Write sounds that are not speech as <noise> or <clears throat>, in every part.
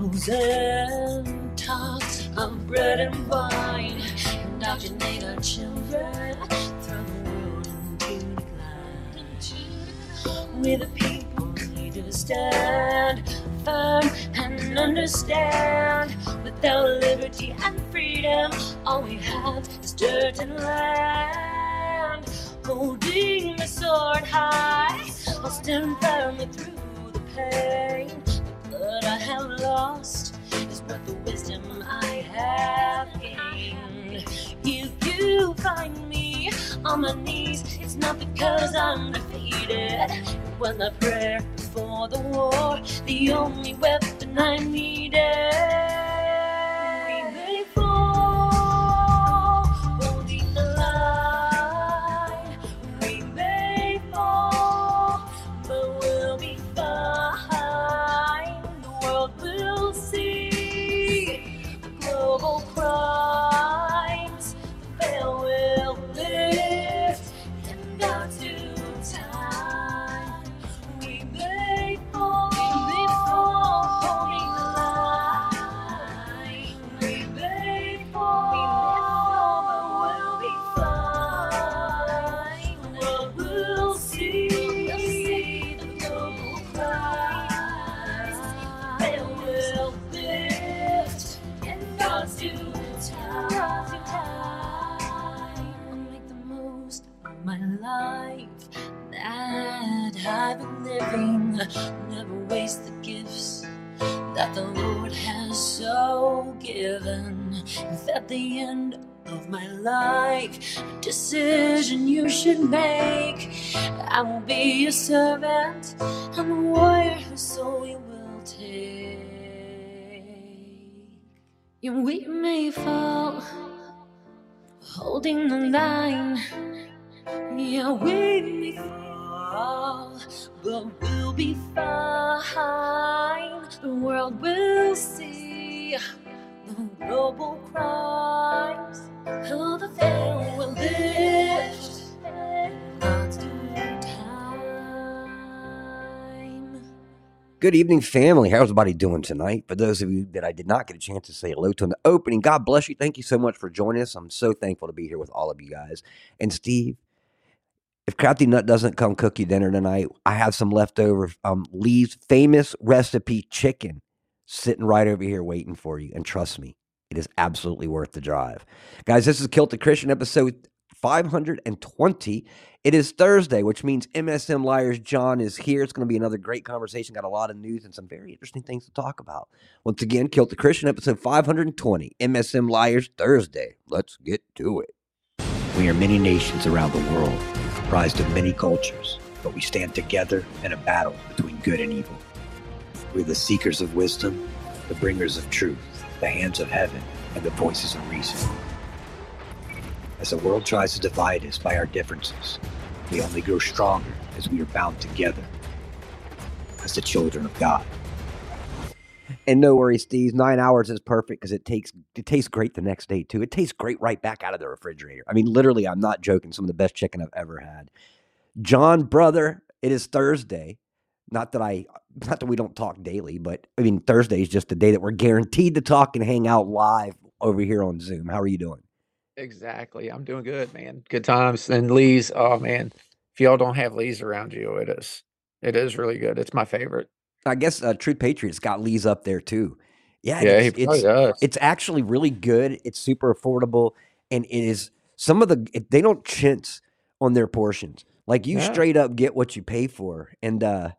our talks of bread and wine. Indoctrinate our children, throw the world into decline. We the people need to stand firm and understand. Without liberty and freedom, all we have is dirt and land. Holding the sword high, I'll stand firmly through the pain. Blood I have lost is worth the wisdom I have gained. If you find me on my knees, it's not because I'm defeated. It was my prayer before the war, the only weapon I needed. Never waste the gifts that the Lord has so given. If at the end of my life, a decision you should make, I will be your servant and a warrior whose soul you will take. Yeah, we may fall, holding the line. Yeah, we may fall, but we'll be fine. The world will see the global crimes. The will lift. Good evening, family. How's everybody doing tonight? For those of you that I did not get a chance to say hello to in the opening, God bless you. Thank you so much for joining us. I'm so thankful to be here with all of you guys. And Steve, if Crafty Nut doesn't come cook you dinner tonight, I have some leftover um, Lee's famous recipe chicken sitting right over here waiting for you. And trust me, it is absolutely worth the drive. Guys, this is Kilted Christian episode 520. It is Thursday, which means MSM Liars John is here. It's going to be another great conversation. Got a lot of news and some very interesting things to talk about. Once again, Kilted Christian episode 520. MSM Liars Thursday. Let's get to it. We are many nations around the world, comprised of many cultures, but we stand together in a battle between good and evil. We're the seekers of wisdom, the bringers of truth, the hands of heaven, and the voices of reason. As the world tries to divide us by our differences, we only grow stronger as we are bound together as the children of God. And no worries, Steve. Nine hours is perfect because it takes it tastes great the next day too. It tastes great right back out of the refrigerator. I mean, literally, I'm not joking. Some of the best chicken I've ever had. John, brother, it is Thursday. Not that I, not that we don't talk daily, but I mean Thursday is just the day that we're guaranteed to talk and hang out live over here on Zoom. How are you doing? Exactly. I'm doing good, man. Good times. And Lee's, oh man, if y'all don't have Lee's around you, it is it is really good. It's my favorite. I guess uh, Truth Patriots got Lee's up there too. Yeah, Yeah, it's, it's does. it's actually really good. It's super affordable, and it is some of the they don't chintz on their portions. Like you Yeah. straight up get what you pay for, and uh,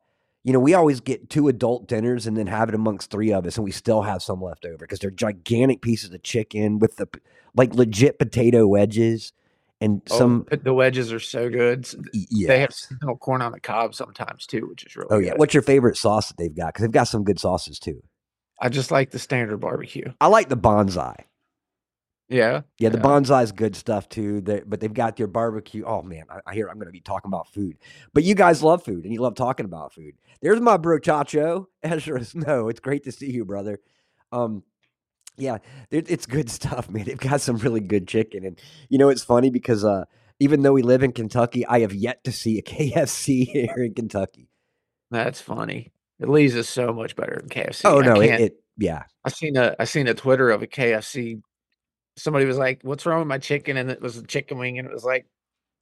you know we always get two adult dinners and then have it amongst three of us, and we still have some left over because they're gigantic pieces of chicken with the like legit potato wedges and Oh, some. the- wedges are so good. S- y- They have yes. corn on the cob sometimes too, which is really Oh yeah. good. What's your favorite sauce that they've got? Because they've got some good sauces too. I just like the standard barbecue. I like the bonsai. Yeah. Yeah, the Yeah. bonsai's good stuff too. They, but they've got their barbecue. Oh man, I, I hear I'm going to be talking about food. But you guys love food and you love talking about food. There's my bro Chacho <laughs> Ezra Snow. It's great to see you, brother. Um, yeah, it's good <laughs> stuff, man. They've got some really good chicken, and you know it's funny because uh, even though we live in Kentucky, I have yet to see a <laughs> KFC here in Kentucky. That's funny. Lee's is so much better than KFC. oh no, it, it yeah. I seen a I seen a Twitter of a KFC. Somebody was like, "What's wrong with my chicken?" And it was a chicken wing, and it was like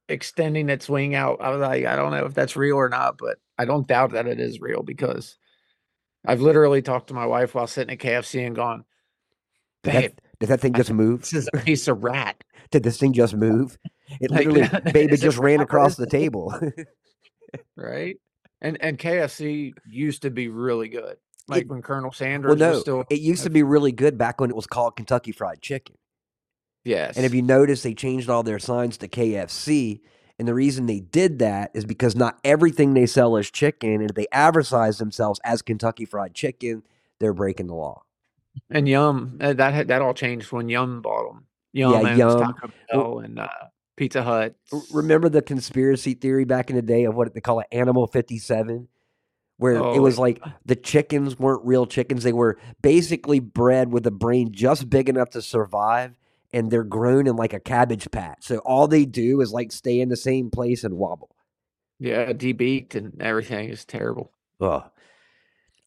extending its wing out. I was like, I don't know if that's real or not, but I don't doubt that it is real because I've literally talked to my wife while sitting at KFC and gone, "Babe, that, did that thing I just move? this is a piece of rat." <laughs> Did this thing just move? It Like, literally, <laughs> babe, it is it just ran across the table. <laughs> right? And and KFC used to be really good, like It- when Colonel Sanders Well, no, was still. it used to be really good back when it was called Kentucky Fried Chicken. Yes, And if you notice, they changed all their signs to KFC. And the reason they did that is because not everything they sell is chicken. And if they advertise themselves as Kentucky Fried Chicken, they're breaking the law. And Yum uh, that had, that all changed when Yum bought them. Yum Yeah, Yum. Taco Bell and uh, Pizza Hut. Remember the conspiracy theory back in the day of what they call it, Animal 57? Where it Oh, was like the chickens weren't real chickens. They were basically bred with a brain just big enough to survive. And they're grown in like a cabbage patch. So all they do is like stay in the same place and wobble. Yeah, debeaked and everything is terrible. Oh,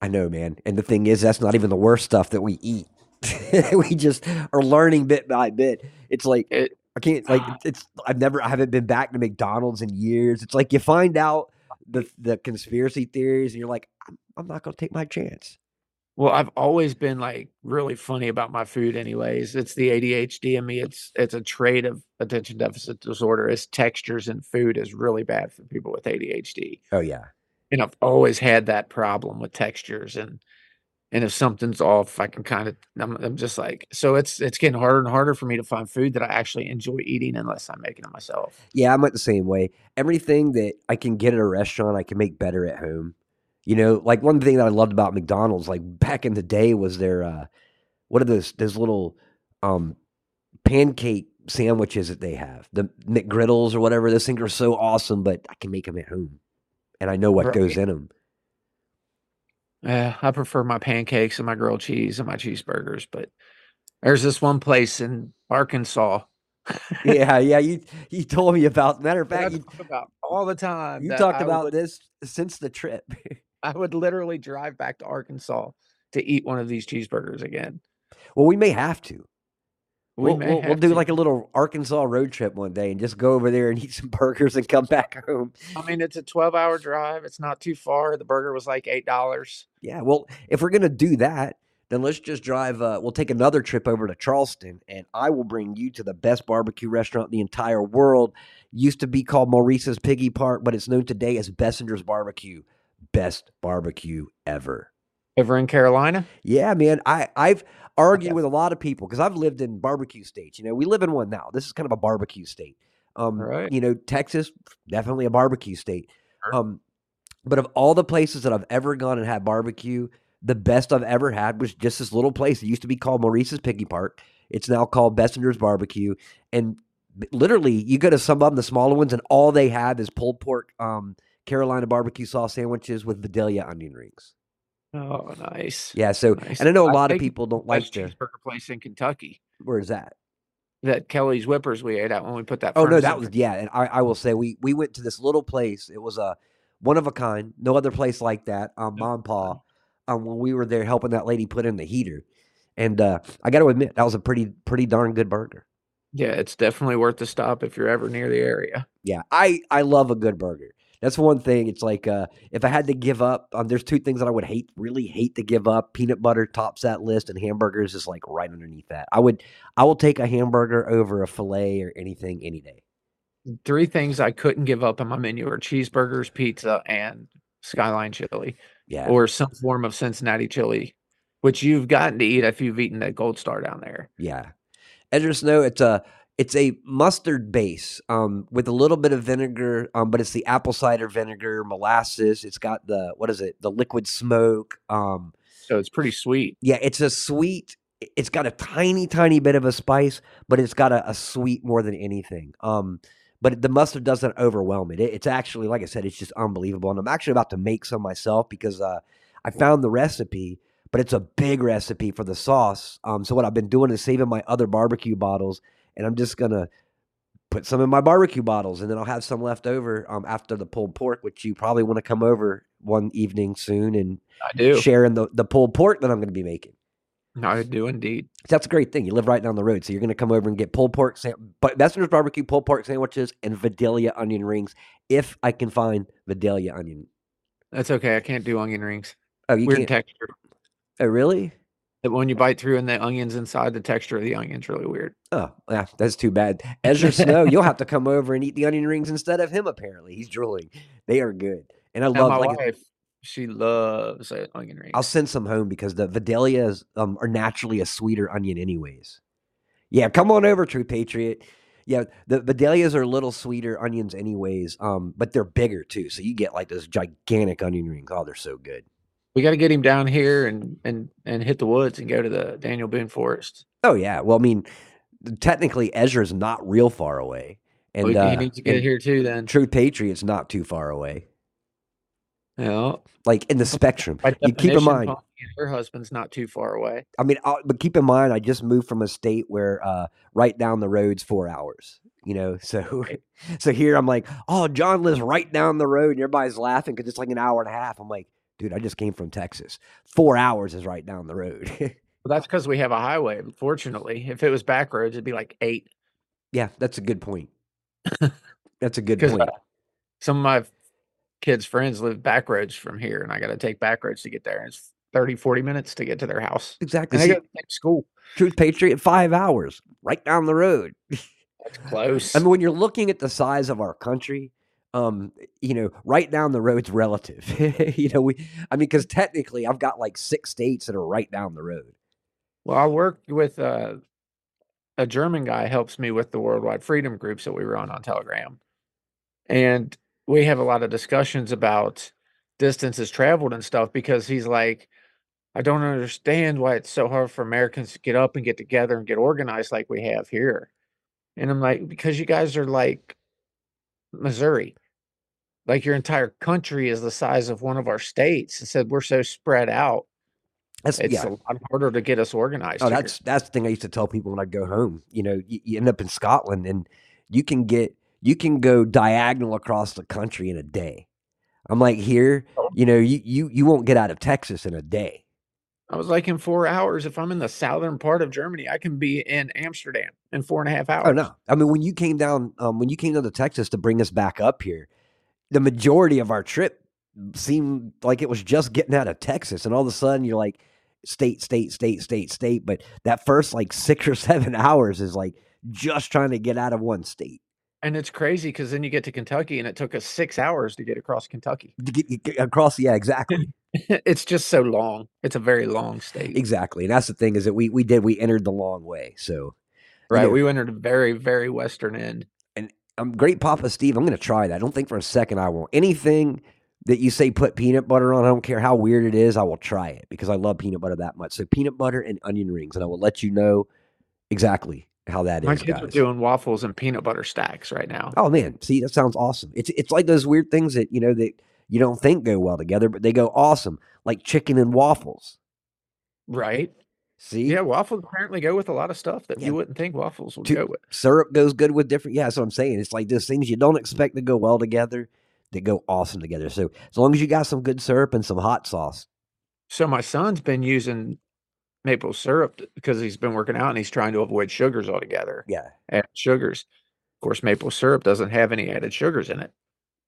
I know, man. And the thing is, that's not even the worst stuff that we eat. <laughs> we just are learning bit by bit. It's like It I can't like <sighs> it's. I've never. I haven't been back to McDonald's in years. It's like you find out the the conspiracy theories, and you're like, I'm, I'm not going to take my chance. well, I've always been like really funny about my food. Anyways, it's the ADHD in me. It's it's a trait of attention deficit disorder. It's textures in food is really bad for people with ADHD. Oh yeah, and I've always had that problem with textures and and if something's off, I can kind of I'm, I'm just like so it's it's getting harder and harder for me to find food that I actually enjoy eating unless I'm making it myself. yeah. I'm at the same way. Everything that I can get at a restaurant, I can make better at home. You know, like one thing that I loved about McDonald's, like back in the day, was their uh, what are those those little um pancake sandwiches that they have, the McGriddles or whatever. Those things are so awesome, but I can make them at home, and I know what goes eh in them. Yeah, I prefer my pancakes and my grilled cheese and my cheeseburgers, but there's this one place in Arkansas <laughs> yeah, yeah. You you told me about. Matter of fact, you, about all the time. you talked I about would, this since the trip. <laughs> I would literally drive back to Arkansas to eat one of these cheeseburgers again. well, we may have to. We We'll, may we'll, we'll do to. like a little Arkansas road trip one day and just go over there and eat some <laughs> burgers and come back home. I mean, it's a 12 hour drive. It's not too far. The burger was like $8. Yeah, well, if we're gonna do that, then let's just drive. Uh, we'll take another trip over to Charleston, and I will bring you to the best barbecue restaurant in the entire world. Used to be called Maurice's Piggy Park, but it's known today as Bessinger's Barbecue. Best barbecue ever. Over in Carolina? Yeah, man. I I've argued with a lot of people because I've lived in barbecue states. You know, we live in one now. This is kind of a barbecue state. Um, Right. you know, Texas definitely a barbecue state. Sure. Um, but of all the places that I've ever gone and had barbecue, the best I've ever had was just this little place. It used to be called Maurice's Piggy Park. It's now called Bessinger's Barbecue, and literally, you go to some of them, the smaller ones, and all they have is pulled pork, um, Carolina barbecue sauce sandwiches with Vidalia onion rings. Oh, nice. Yeah, so Nice. and I know a lot of people don't Like to. cheeseburger place in Kentucky Where is that? that Kelly's Whippers we ate at when we put that. Oh no, that was there. yeah. And I, I will say we we went to this little place. It was a one of a kind. No other place like that. Um, Mom Pa, um, when we were there helping that lady put in the heater, and uh, I got to admit that was a pretty pretty darn good burger. Yeah, it's definitely worth the stop if you're ever near the area. Yeah, I I love a good burger. That's one thing. It's like uh, if I had to give up, um, there's two things that I would hate, really hate to give up. Peanut butter tops that list, and hamburgers is like right underneath that. I would, I will take a hamburger over a fillet or anything any day. Three things I couldn't give up on my menu are cheeseburgers, pizza, and skyline chili, Yeah, or some form of Cincinnati chili, which you've gotten to eat if you've eaten that Gold Star down there. yeah. Edgar Snow, it's a it's a mustard base um, with a little bit of vinegar, um, but it's the apple cider vinegar, molasses. It's got the what is it? The liquid smoke. Um, So it's pretty sweet. Yeah, it's a sweet. It's got a tiny, tiny bit of a spice, but it's got a, a sweet more than anything. Um, but the mustard doesn't overwhelm it. it. It's actually, like I said, it's just unbelievable. And I'm actually about to make some myself because uh, I found the recipe, but it's a big recipe for the sauce. Um, so what I've been doing is saving my other barbecue bottles, and I'm just gonna put some in my barbecue bottles, and then I'll have some left over um, after the pulled pork, which you probably want to come over one evening soon and I do. sharing the the pulled pork that I'm going to be making. I do indeed. That's a great thing. You live right down the road, so you're going to come over and get pulled pork, sam- but Bessinger's barbecue pulled pork sandwiches and Vidalia onion rings, if I can find Vidalia onion. That's okay. I can't do onion rings. Oh, you Weird can't. texture. oh, really? That when you bite through and the onions inside, the texture of the onion's really weird. Oh, yeah, that's too bad. <laughs> Ezra Snow, you'll have to come over and eat the onion rings instead of him. Apparently, he's drooling. They are good, and I Now, love. my Like, wife, she loves uh, onion rings. I'll send some home because the Vidalias um, are naturally a sweeter onion, anyways. Yeah, come on over, True Patriot. Yeah, the Vidalias are little sweeter onions, anyways. Um, but they're bigger too, so you get like those gigantic onion rings. Oh, they're so good. We got to get him down here and and and hit the woods and go to the Daniel Boone Forest. Oh yeah. Well, I mean, technically, Ezra is not real far away, and we, uh, he needs to get here too. Then, True Patriot's not too far away. yeah. Like in the spectrum, you keep in mind. Her husband's not too far away. I mean, uh, but keep in mind, I just moved from a state where uh, right down the road's four hours. You know, so <laughs> so here I'm like, oh, John lives right down the road, and everybody's laughing because it's like an hour and a half. I'm like, dude, I just came from Texas. Four hours is right down the road. <laughs> Well, that's because we have a highway. Fortunately, if it was back roads, it'd be like eight. yeah, that's a good point. <laughs> That's a good point. uh, some of my kids' friends live back roads from here, and I got to take back roads to get there. And it's 30, 40 minutes to get to their house. exactly. And they See, go to the school. Truth Patriot, five hours right down the road. That's <laughs> close. I mean, when you're looking at the size of our country, um, you know, right down the road's relative. <laughs> you know, we, I mean, because technically, I've got like six states that are right down the road. Well, I work with uh, a German guy helps me with the worldwide freedom groups that we run on Telegram, and we have a lot of discussions about distances traveled and stuff because he's like, I don't understand why it's so hard for Americans to get up and get together and get organized like we have here, and I'm like, because you guys are like Missouri. Like your entire country is the size of one of our states. I said we're so spread out. That's It's yeah. a lot harder to get us organized. Oh, here. that's that's the thing I used to tell people when I go home. You know, you, you end up in Scotland and you can get you can go diagonal across the country in a day. I'm like here, you know, you you you won't get out of Texas in a day. I was like in four hours. If I'm in the southern part of Germany, I can be in Amsterdam in four and a half hours. Oh no! I mean, when you came down, um, when you came down to Texas to bring us back up here, the majority of our trip seemed like it was just getting out of Texas, and all of a sudden you're like, state, state, state, state, state. But that first like <laughs> six or seven hours is like just trying to get out of one state And it's crazy because then you get to Kentucky and it took us six hours to get across Kentucky. to get, get across. Yeah, exactly, <laughs> it's just so long. It's a very long state. exactly. And that's the thing is that we we did we entered the long way. So Right. know- We entered a very, very western end. I'm great, Papa Steve. I'm going to try that. I don't think for a second I will. Anything that you say put peanut butter on, I don't care how weird it is, I will try it because I love peanut butter that much. So peanut butter and onion rings, and I will let you know exactly how that is. My kids are doing waffles and peanut butter stacks right now. Oh man, see that sounds awesome. It's it's like those weird things that you know that you don't think go well together, but they go awesome, like chicken and waffles. Right. See, Yeah. Waffles apparently go with a lot of stuff that Yeah. you wouldn't think waffles would Two- go with. syrup goes good with different. Yeah, that's what I'm saying. It's like those things you don't mm-hmm. expect to go well together. They go awesome together. So as long as you got some good syrup and some hot sauce. So my son's been using maple syrup because he's been working out and he's trying to avoid sugars altogether. Yeah. Added sugars. Of course, maple syrup doesn't have any added sugars in it.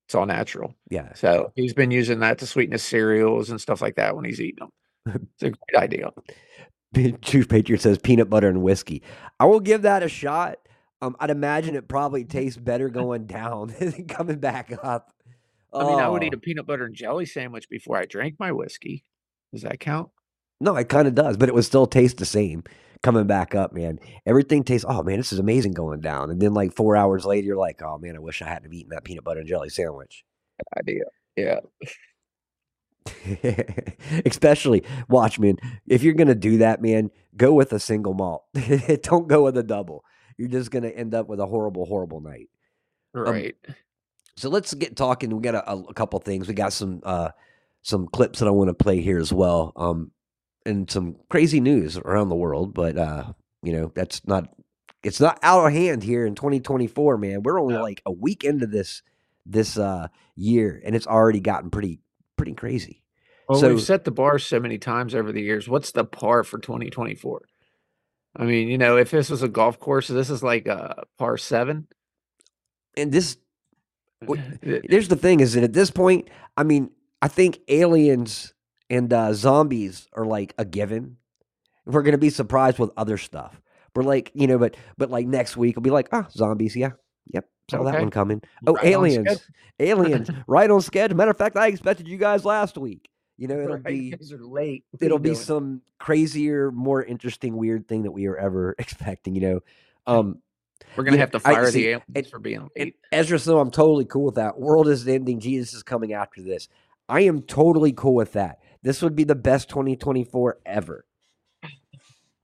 It's all natural. Yeah. So he's been using that to sweeten his cereals and stuff like that when he's eating them. It's a great idea. <laughs> Truth Patriot says peanut butter and whiskey. I will give that a shot. Um, I'd imagine it probably <laughs> tastes better going down <laughs> than coming back up. I mean, I would eat Oh. a peanut butter and jelly sandwich before I drank my whiskey. Does that count? No, it kind of does, but it would still taste the same coming back up, man. Everything tastes, oh man, this is amazing going down. And then like four hours later, you're like, oh man, I wish I hadn't eaten that peanut butter and jelly sandwich. Idea. Yeah. <laughs> Especially, watch, man, if you're going to do that, man, go with a single malt. <laughs> Don't go with a double. You're just going to end up with a horrible, horrible night. Right. So let's get talking. We got a, a couple things. We got some uh some clips that I want to play here as well. Um and some crazy news around the world, but uh you know, that's not it's not out of hand here in 2024, man. We're only No. like a week into this this uh year and it's already gotten pretty pretty crazy. well, so- we've set the bar so many times over the years. What's the par for 2024? I mean, you know, if this was a golf course, this is like a par seven. And this Wait, It- <laughs> Here's the thing: is that at this point, I mean, I think aliens and uh, zombies are like a given. We're gonna be surprised with other stuff. We're like, you know, but but like next week we'll be like, ah, zombies, yeah, yep, saw that one coming. Oh, Right aliens, aliens, <laughs> right on schedule. Matter of fact, I expected you guys last week. You know, it'll Right, be are late. What it'll be doing? some crazier, more interesting, weird thing that we were ever <laughs> expecting. You know, um, We're gonna have to I- fire see, the aliens and- for being and. Ezra so I'm totally cool with that. World is ending. Jesus is coming after this. I am totally cool with that. This would be the best 2024 ever.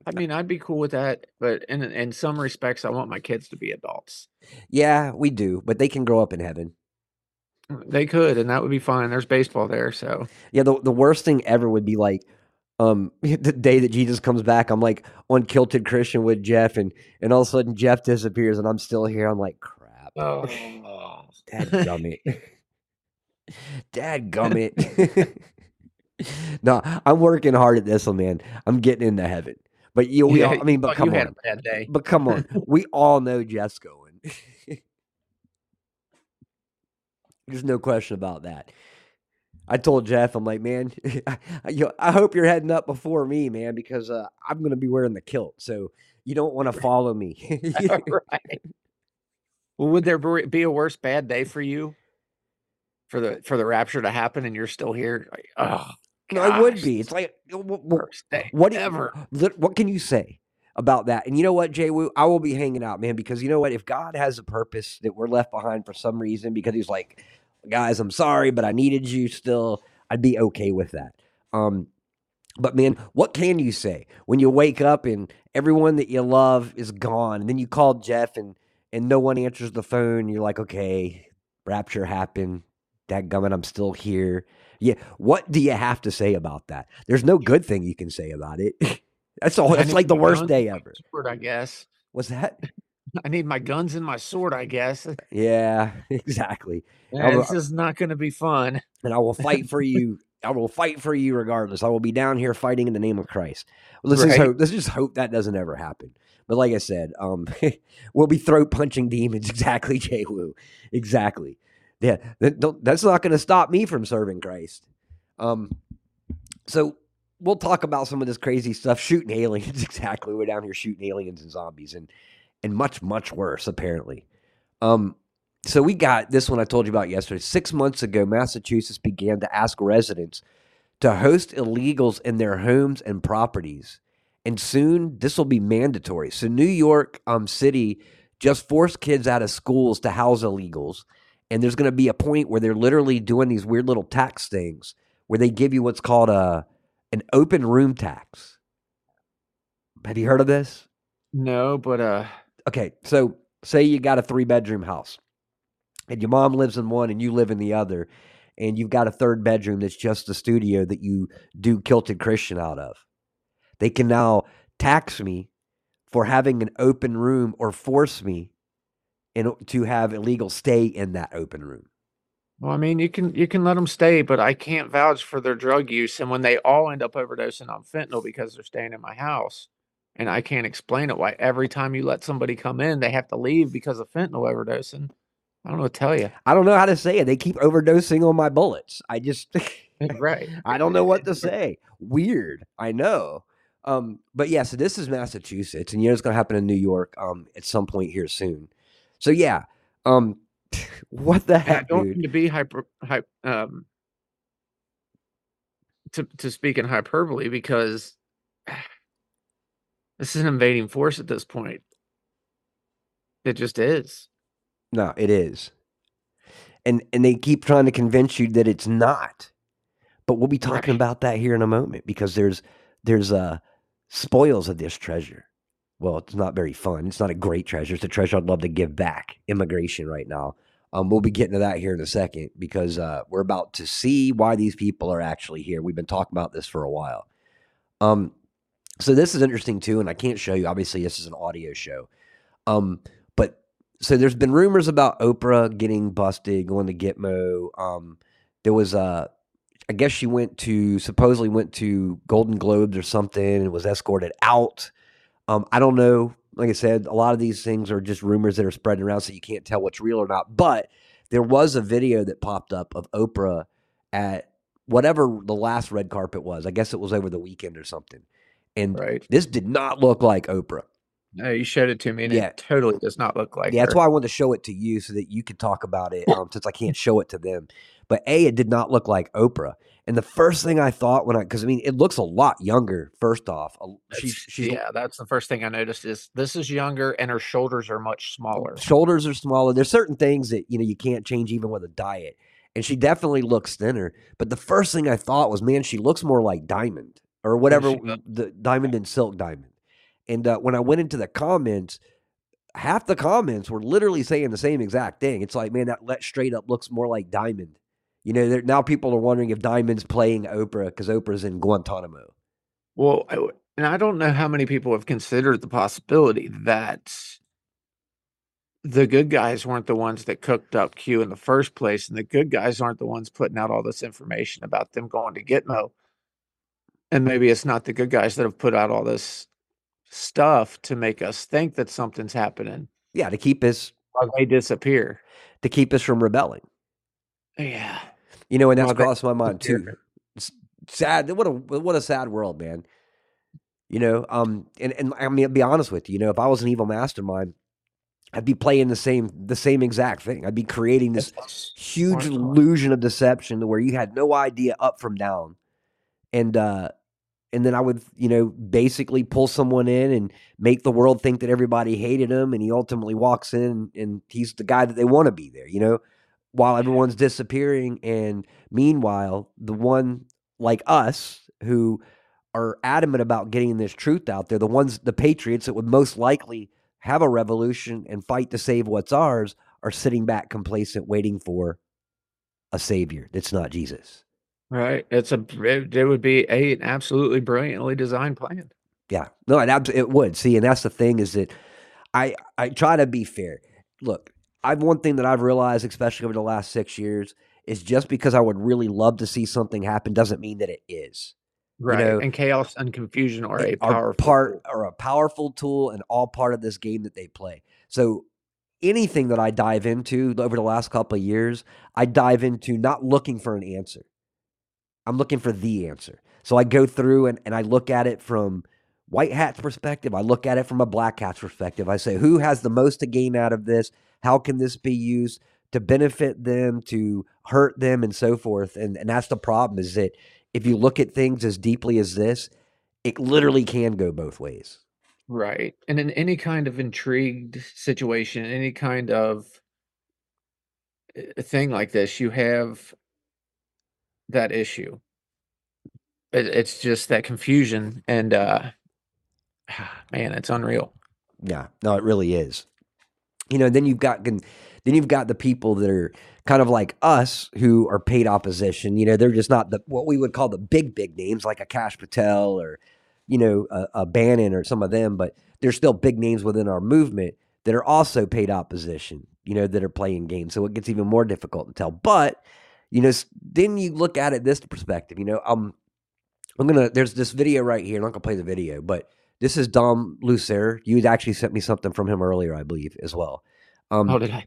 I mean, I'd be cool with that, but in in some respects, I want my kids to be adults. Yeah, we do, but they can grow up in heaven. They could, and that would be fine. There's baseball there, so Yeah, the, the worst thing ever would be like um <laughs> the day that Jesus comes back, I'm like on Kilted Christian with Jeff and and all of a sudden Jeff disappears and I'm still here. I'm like, crap. oh, <laughs> Dad gummit. <laughs> Dad gummit. no, I'm working hard at this one, man. I'm getting into heaven. But you, we all, I mean, but come had on. a bad day. But come on, <laughs> we all know Jeff's going. <laughs> There's no question about that. I told Jeff, I'm like, man, <laughs> I, you- I hope you're heading up before me, man, because uh, I'm going to be wearing the kilt. So you don't want to follow me. right. Well, would there be be a worse bad day for you for the for the rapture to happen and you're still here? Oh, no, it would be. It's like, wh- wh- worst day what you- ever. what can you say about that? And you know what, Jay Wu, I will be hanging out, man, because you know what? If God has a purpose that we're left behind for some reason, because He's like, guys, I'm sorry, but I needed you still, I'd be okay with that. Um, but man, what can you say when you wake up and everyone that you love is gone, and then you call Jeff and and no one answers the phone? You're like, okay, rapture happened. Dadgummit, I'm still here. Yeah, what do you have to say about that? There's no good thing you can say about it. <laughs> that's all. That's like the worst day ever. Sword, I guess. Was that? <laughs> I need my guns and my sword. I guess. <laughs> Yeah, exactly. Yeah, this is not going to be fun. And I will fight for you. I will fight for you regardless. I will be down here fighting in the name of Christ. Let's just hope. Let's just hope that doesn't ever happen. But like I said, um, we'll be throat punching demons. Exactly, Jay Wu. Exactly. Yeah, that's not going to stop me from serving Christ. Um, so we'll talk about some of this crazy stuff, shooting aliens. <laughs> Exactly, we're down here shooting aliens and zombies, and and much much worse apparently. Um, so we got this one I told you about yesterday. Six months ago, Massachusetts began to ask residents to host illegals in their homes and properties. And soon this will be mandatory. So New York um, City just forced kids out of schools to house illegals. And there's going to be a point where they're literally doing these weird little tax things where they give you what's called a an open room tax. Have you heard of this? No, but uh, okay, so say you got a three bedroom house and your mom lives in one and you live in the other, and you've got a third bedroom that's just the studio that you do Kilted Christian out of. They can now tax me for having an open room or force me in, to have illegal stay in that open room. Well, I mean, you can you can let them stay, but I can't vouch for their drug use. And when they all end up overdosing on fentanyl because they're staying in my house, and I can't explain it why every time you let somebody come in, they have to leave because of fentanyl overdosing. I don't know what to tell you. I don't know how to say it. They keep overdosing on my bullets. I just right. <laughs> I don't know what to say. Weird. I know. Um, but yeah, so this is Massachusetts, and you know it's gonna happen in New York um at some point here soon. So yeah. Um <laughs> what the And I heck, don't dude? mean to be hyper, hype, um, to to speak in hyperbole because <sighs> this is an invading force at this point. It just is. No, it is. And and they keep trying to convince you that it's not. But we'll be talking Right. about that here in a moment because there's there's uh spoils of this treasure. Well, it's not very fun. It's not a great treasure. It's a treasure I'd love to give back. Immigration right now. Um, we'll be getting to that here in a second because uh, we're about to see why these people are actually here. We've been talking about this for a while. Um, so this is interesting too, and I can't show you. Obviously, this is an audio show. Um, but so there's been rumors about Oprah getting busted, going to Gitmo. Um, there was a, I guess she went to supposedly went to Golden Globes or something and was escorted out. Um, I don't know. Like I said, a lot of these things are just rumors that are spreading around, so you can't tell what's real or not. But there was a video that popped up of Oprah at whatever the last red carpet was. I guess it was over the weekend or something. And Right. this did not look like Oprah. No, you showed it to me, and Yeah. it totally does not look like. yeah, that's why I wanted to show it to you so that you could talk about it um, since I can't show it to them. But A, it did not look like Oprah. And the first thing I thought when I, because I mean, it looks a lot younger, first off. She's, she's yeah, that's the first thing I noticed is this is younger and her shoulders are much smaller. shoulders are smaller. There's certain things that, you know, you can't change even with a diet. And she definitely looks thinner. But the first thing I thought was, man, she looks more like Diamond or whatever, the Diamond and Silk Diamond. And uh, when I went into the comments, half the comments were literally saying the same exact thing. It's like, man, that let straight up looks more like Diamond. You know, there- now people are wondering if Diamond's playing Oprah because Oprah's in Guantanamo. Well, I and I don't know how many people have considered the possibility that the good guys weren't the ones that cooked up Q in the first place, and the good guys aren't the ones putting out all this information about them going to Gitmo. And maybe it's not the good guys that have put out all this stuff to make us think that something's happening Yeah, to keep us while they disappear. to keep us from rebelling. Yeah. You know, and that's Well, crossed my mind too. sad. What a what a sad world, man. You know, um, and and I mean, I'll be honest with you. You know, if I was an evil mastermind, I'd be playing the same the same exact thing. I'd be creating this huge illusion of deception to where you had no idea up from down, and uh, and then I would, you know, basically pull someone in and make the world think that everybody hated him, and he ultimately walks in and he's the guy that they want to be there. You know, while everyone's disappearing, and meanwhile, the one like us who are adamant about getting this truth out there, the ones, the patriots that would most likely have a revolution and fight to save what's ours, are sitting back complacent, waiting for a savior that's not Jesus. Right. It's a it, it would be a an absolutely brilliantly designed plan. Yeah, no, it it would. See, and that's the thing is that I I try to be fair. Look, I've one thing that I've realized, especially over the last six years, is just because I would really love to see something happen doesn't mean that it is. Right. know, and chaos and confusion are a are powerful part tool. are a powerful tool and all part of this game that they play. So anything that I dive into over the last couple of years, I dive into not looking for an answer. I'm looking for the answer. So I go through and, and I look at it from white hat's perspective. I look at it from a black hat's perspective. I say, who has the most to gain out of this? How can this be used to benefit them, to hurt them, and so forth? And and that's the problem is that if you look at things as deeply as this, it literally can go both ways. Right. And in any kind of intrigued situation, any kind of uh, thing like this, you have that issue. It, it's just that confusion and uh <sighs> man, it's unreal. Yeah, no, it really is. You know, then you've got then you've got the people that are kind of like us who are paid opposition. You know, they're just not the what we would call the big big names like a Kash Patel or you know a, a Bannon or some of them, but they're still big names within our movement that are also paid opposition you know, that are playing games. So it gets even more difficult to tell. But, you know, then you look at it this perspective, you know, um, I'm gonna there's this video right here. I'm not gonna play the video, but this is Dom Lucre. You actually sent me something from him earlier, I believe, as well. Um, oh, did I?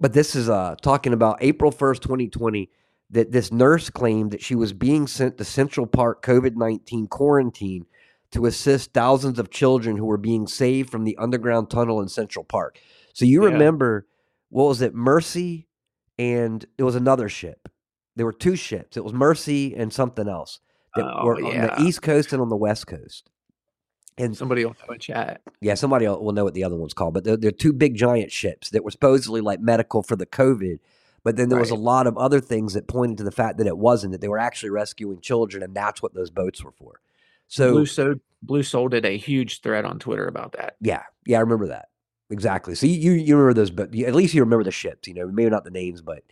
But this is uh talking about April 1st, 2020, that this nurse claimed that she was being sent to Central Park COVID 19 quarantine to assist thousands of children who were being saved from the underground tunnel in Central Park. So you yeah. remember, what was it, Mercy and it was another ship. There were two ships. It was Mercy and something else that oh, were yeah. on the East Coast and on the West Coast. And somebody will know in chat. Yeah, somebody will know what the other one's called. But they're, they're two big giant ships that were supposedly like medical for the COVID. But then there right. was a lot of other things that pointed to the fact that it wasn't, that they were actually rescuing children, and that's what those boats were for. So Blue Soul, Blue Soul did a huge thread on Twitter about that. Yeah, yeah, I remember that exactly. So you you remember those, but at least you remember the ships. You know, maybe not the names, but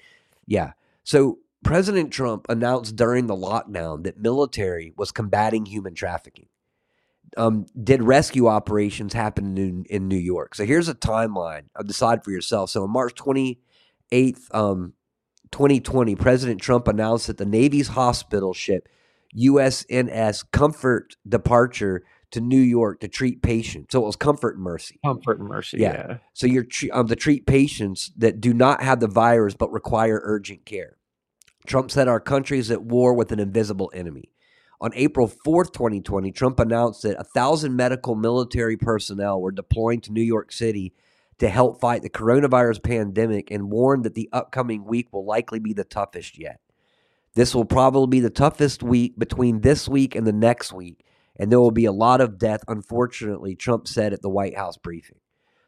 yeah. So President Trump announced during the lockdown that military was combating human trafficking um, did rescue operations happen in, in New York? So here's a timeline. I'll decide for yourself. So on March 28th, um, 2020, President Trump announced that the Navy's hospital ship USNS Comfort departure to New York to treat patients. So it was Comfort and Mercy. Comfort and Mercy. Yeah. yeah. So you're um, to treat patients that do not have the virus but require urgent care. Trump said our country is at war with an invisible enemy. On April 4th, 2020, Trump announced that a thousand medical military personnel were deploying to New York City to help fight the coronavirus pandemic and warned that the upcoming week will likely be the toughest yet. This will probably be the toughest week between this week and the next week, and there will be a lot of death, unfortunately, Trump said at the White House briefing.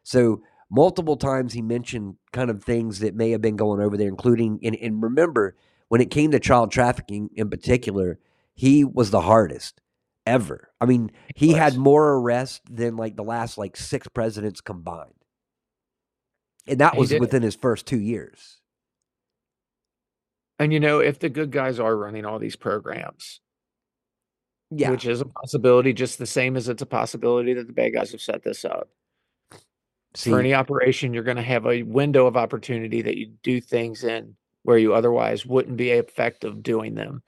So, multiple times he mentioned kind of things that may have been going over there, including, and, and remember, when it came to child trafficking in particular, he was the hardest ever. I mean, he had more arrests than like the last like six presidents combined. And that was within his first two years. And you know, if the good guys are running all these programs, yeah, which is a possibility, just the same as it's a possibility that the bad guys have set this up. See, For any operation, you're going to have a window of opportunity that you do things in where you otherwise wouldn't be effective doing them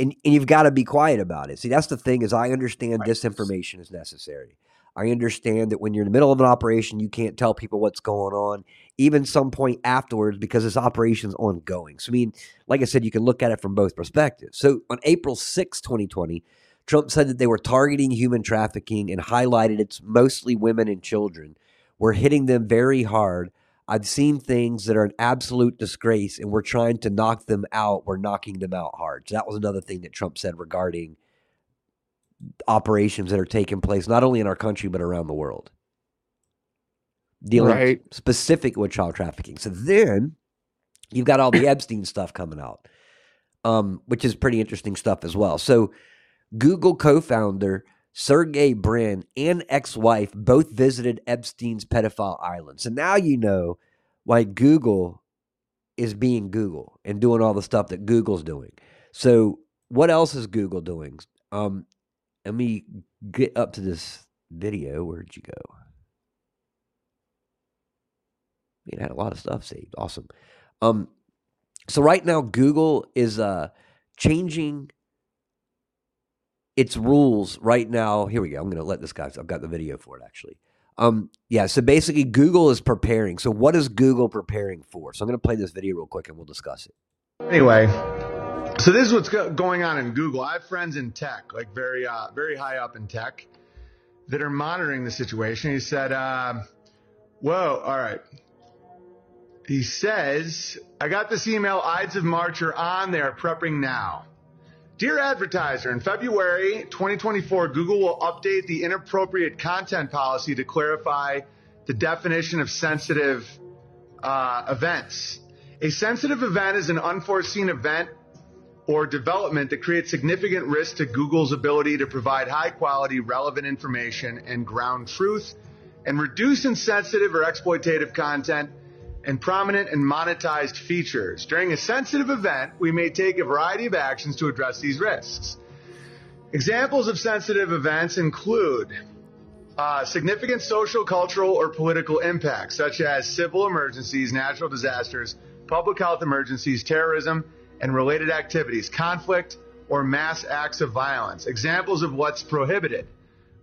and, and you've got to be quiet about it. See, that's the thing is I understand right. disinformation is necessary. I understand that when you're in the middle of an operation, you can't tell people what's going on, even some point afterwards, because this operation's ongoing. So, I mean, like I said, you can look at it from both perspectives. So, on April 6, 2020, Trump said that they were targeting human trafficking and highlighted it's mostly women and children. We're hitting them very hard. I've seen things that are an absolute disgrace, and we're trying to knock them out. We're knocking them out hard. So that was another thing that Trump said regarding operations that are taking place not only in our country but around the world, dealing right. specific with child trafficking. So then you've got all the <clears throat> Epstein stuff coming out, um, which is pretty interesting stuff as well. So Google co-founder Sergey Brin and ex wife both visited Epstein's pedophile island. So now you know why Google is being Google and doing all the stuff that Google's doing. So, what else is Google doing? Um, let me get up to this video. Where'd you go? It had a lot of stuff saved. Awesome. Um, so right now Google is uh changing its rules right now. Here we go. I'm going to let this guy. I've got the video for it actually. Um, yeah. So basically, Google is preparing. So what is Google preparing for? So I'm going to play this video real quick and we'll discuss it. Anyway, so this is what's going on in Google. I have friends in tech, like very, uh, very high up in tech, that are monitoring the situation. He said, uh, "Whoa, all right." He says, "I got this email. Ides of March are on They are prepping now." Dear advertiser, in February 2024, Google will update the inappropriate content policy to clarify the definition of sensitive uh, events. A sensitive event is an unforeseen event or development that creates significant risk to Google's ability to provide high quality, relevant information and ground truth and reduce insensitive or exploitative content and prominent and monetized features. During a sensitive event, we may take a variety of actions to address these risks. Examples of sensitive events include Uh, significant social, cultural, or political impacts, such as civil emergencies, natural disasters, public health emergencies, terrorism, and related activities, conflict, or mass acts of violence. Examples of what's prohibited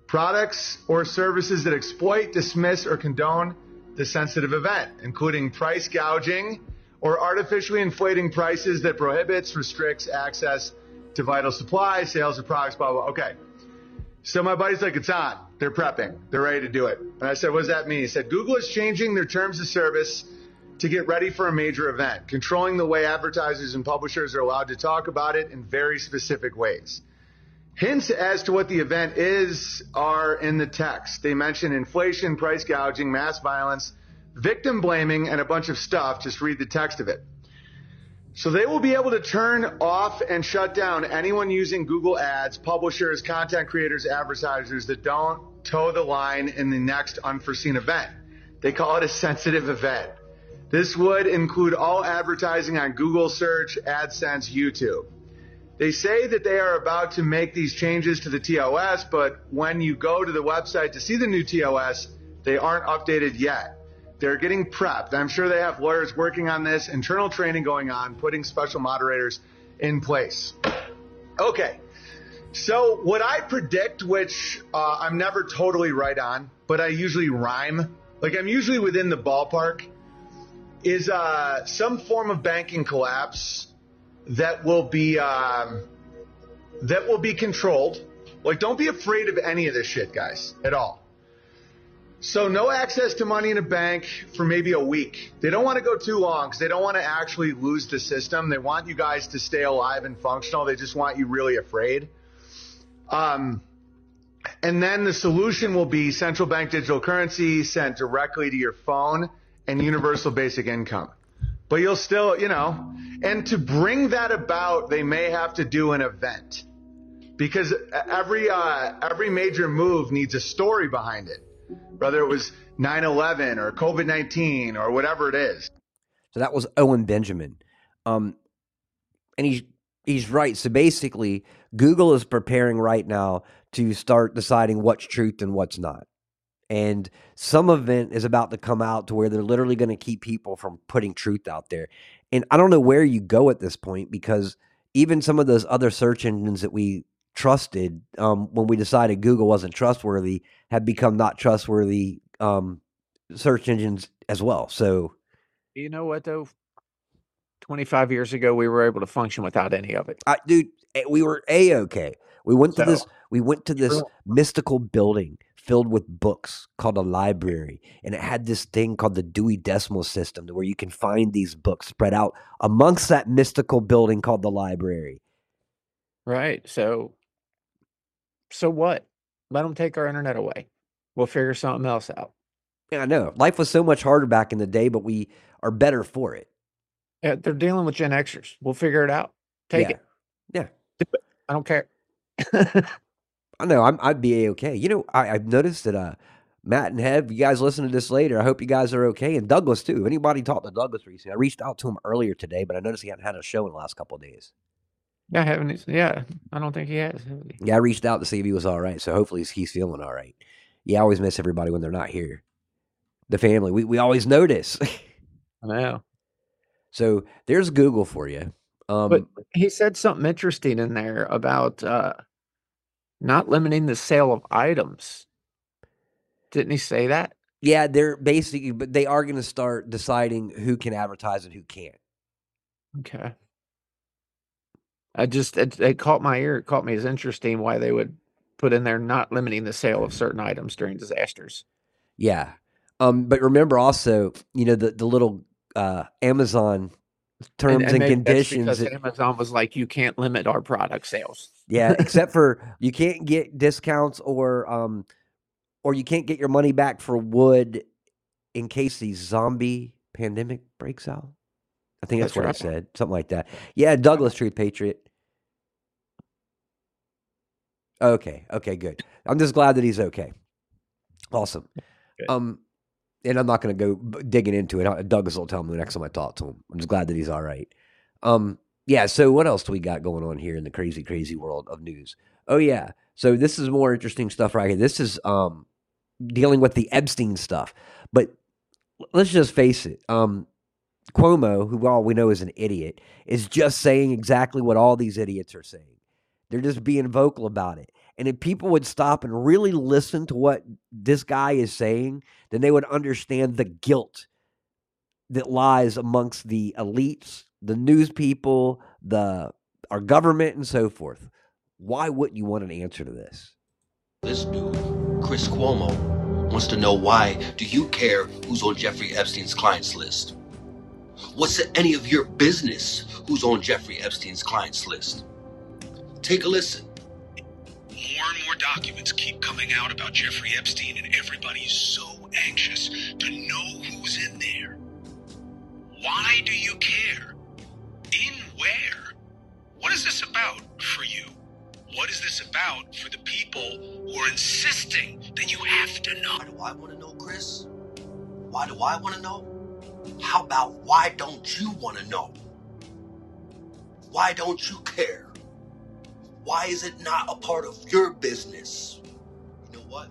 products or services that exploit, dismiss, or condone the sensitive event, including price gouging or artificially inflating prices that prohibits, restricts access to vital supplies, sales of products, blah, blah. Okay. So my buddy's like, it's on. They're prepping. They're ready to do it. And I said, what does that mean? He said, Google is changing their terms of service to get ready for a major event, controlling the way advertisers and publishers are allowed to talk about it in very specific ways. Hints as to what the event is are in the text. They mention inflation, price gouging, mass violence, victim blaming, and a bunch of stuff. Just read the text of it. So they will be able to turn off and shut down anyone using Google Ads, publishers, content creators, advertisers that don't toe the line in the next unforeseen event. They call it a sensitive event. This would include all advertising on Google Search, AdSense, YouTube. They say that they are about to make these changes to the TOS, but when you go to the website to see the new TOS, they aren't updated yet. They're getting prepped. I'm sure they have lawyers working on this, internal training going on, putting special moderators in place. Okay. So, what I predict, which uh, I'm never totally right on, but I usually rhyme, like I'm usually within the ballpark, is uh, some form of banking collapse that will be um, that will be controlled. Like, don't be afraid of any of this shit, guys, at all. So no access to money in a bank for maybe a week. They don't want to go too long because they don't want to actually lose the system. They want you guys to stay alive and functional. They just want you really afraid. Um, and then the solution will be central bank digital currency sent directly to your phone and universal basic income. But you'll still, you know, and to bring that about, they may have to do an event because every uh, every major move needs a story behind it whether it was 9 11 or COVID 19 or whatever it is. So that was Owen Benjamin. Um, and he's, he's right. So basically, Google is preparing right now to start deciding what's truth and what's not. And some event is about to come out to where they're literally going to keep people from putting truth out there. And I don't know where you go at this point because even some of those other search engines that we trusted um, when we decided Google wasn't trustworthy have become not trustworthy um, search engines as well. So, you know what though? 25 years ago, we were able to function without any of it. I, dude, eh, we were a okay. We went to this. We went to this mystical building filled with books called a library, and it had this thing called the Dewey Decimal System, where you can find these books spread out amongst that mystical building called the library. Right. So so what? Let them take our internet away. We'll figure something else out. Yeah, I know. Life was so much harder back in the day, but we are better for it. Yeah, they're dealing with Gen Xers. We'll figure it out. Take yeah. it. Yeah. I don't care. <laughs> I know. I'm, I'd be okay. You know, I, I've noticed that uh, Matt and Hev, you guys listen to this later. I hope you guys are okay. And Douglas, too. If anybody talked to Douglas recently, I reached out to him earlier today, but I noticed he hadn't had a show in the last couple of days. Yeah, I haven't. Yeah, I don't think he has. Yeah, I reached out to see if he was all right. So hopefully he's feeling all right. Yeah, I always miss everybody when they're not here. The family, we, we always notice. <laughs> I know. So there's Google for you. Um, but he said something interesting in there about uh, not limiting the sale of items. Didn't he say that? Yeah, they're basically, but they are going to start deciding who can advertise and who can't. Okay. I just it, it caught my ear. It caught me as interesting why they would put in there not limiting the sale of certain items during disasters. Yeah. Um, but remember also, you know, the, the little uh, Amazon terms and, and, and conditions. that, Amazon was like, you can't limit our product sales. Yeah, <laughs> except for you can't get discounts or um, or you can't get your money back for wood in case the zombie pandemic breaks out. I think that's, that's what right. I said, something like that. Yeah, Douglas Truth Patriot. Okay. Okay. Good. I'm just glad that he's okay. Awesome. Good. Um, and I'm not going to go digging into it. Douglas will tell me the next time I talk to him. I'm just glad that he's all right. Um, yeah. So what else do we got going on here in the crazy, crazy world of news? Oh yeah. So this is more interesting stuff right here. This is um dealing with the Epstein stuff. But let's just face it. Um, Cuomo, who all we know is an idiot, is just saying exactly what all these idiots are saying. They're just being vocal about it. And if people would stop and really listen to what this guy is saying, then they would understand the guilt that lies amongst the elites, the news people, the our government, and so forth. Why wouldn't you want an answer to this? This dude, Chris Cuomo, wants to know why do you care who's on Jeffrey Epstein's clients list? What's it any of your business who's on Jeffrey Epstein's clients list? Take a listen. More and more documents keep coming out about Jeffrey Epstein, and everybody's so anxious to know who's in there. Why do you care? In where? What is this about for you? What is this about for the people who are insisting that you have to know? Why do I want to know, Chris? Why do I want to know? How about why don't you want to know? Why don't you care? Why is it not a part of your business? You know what?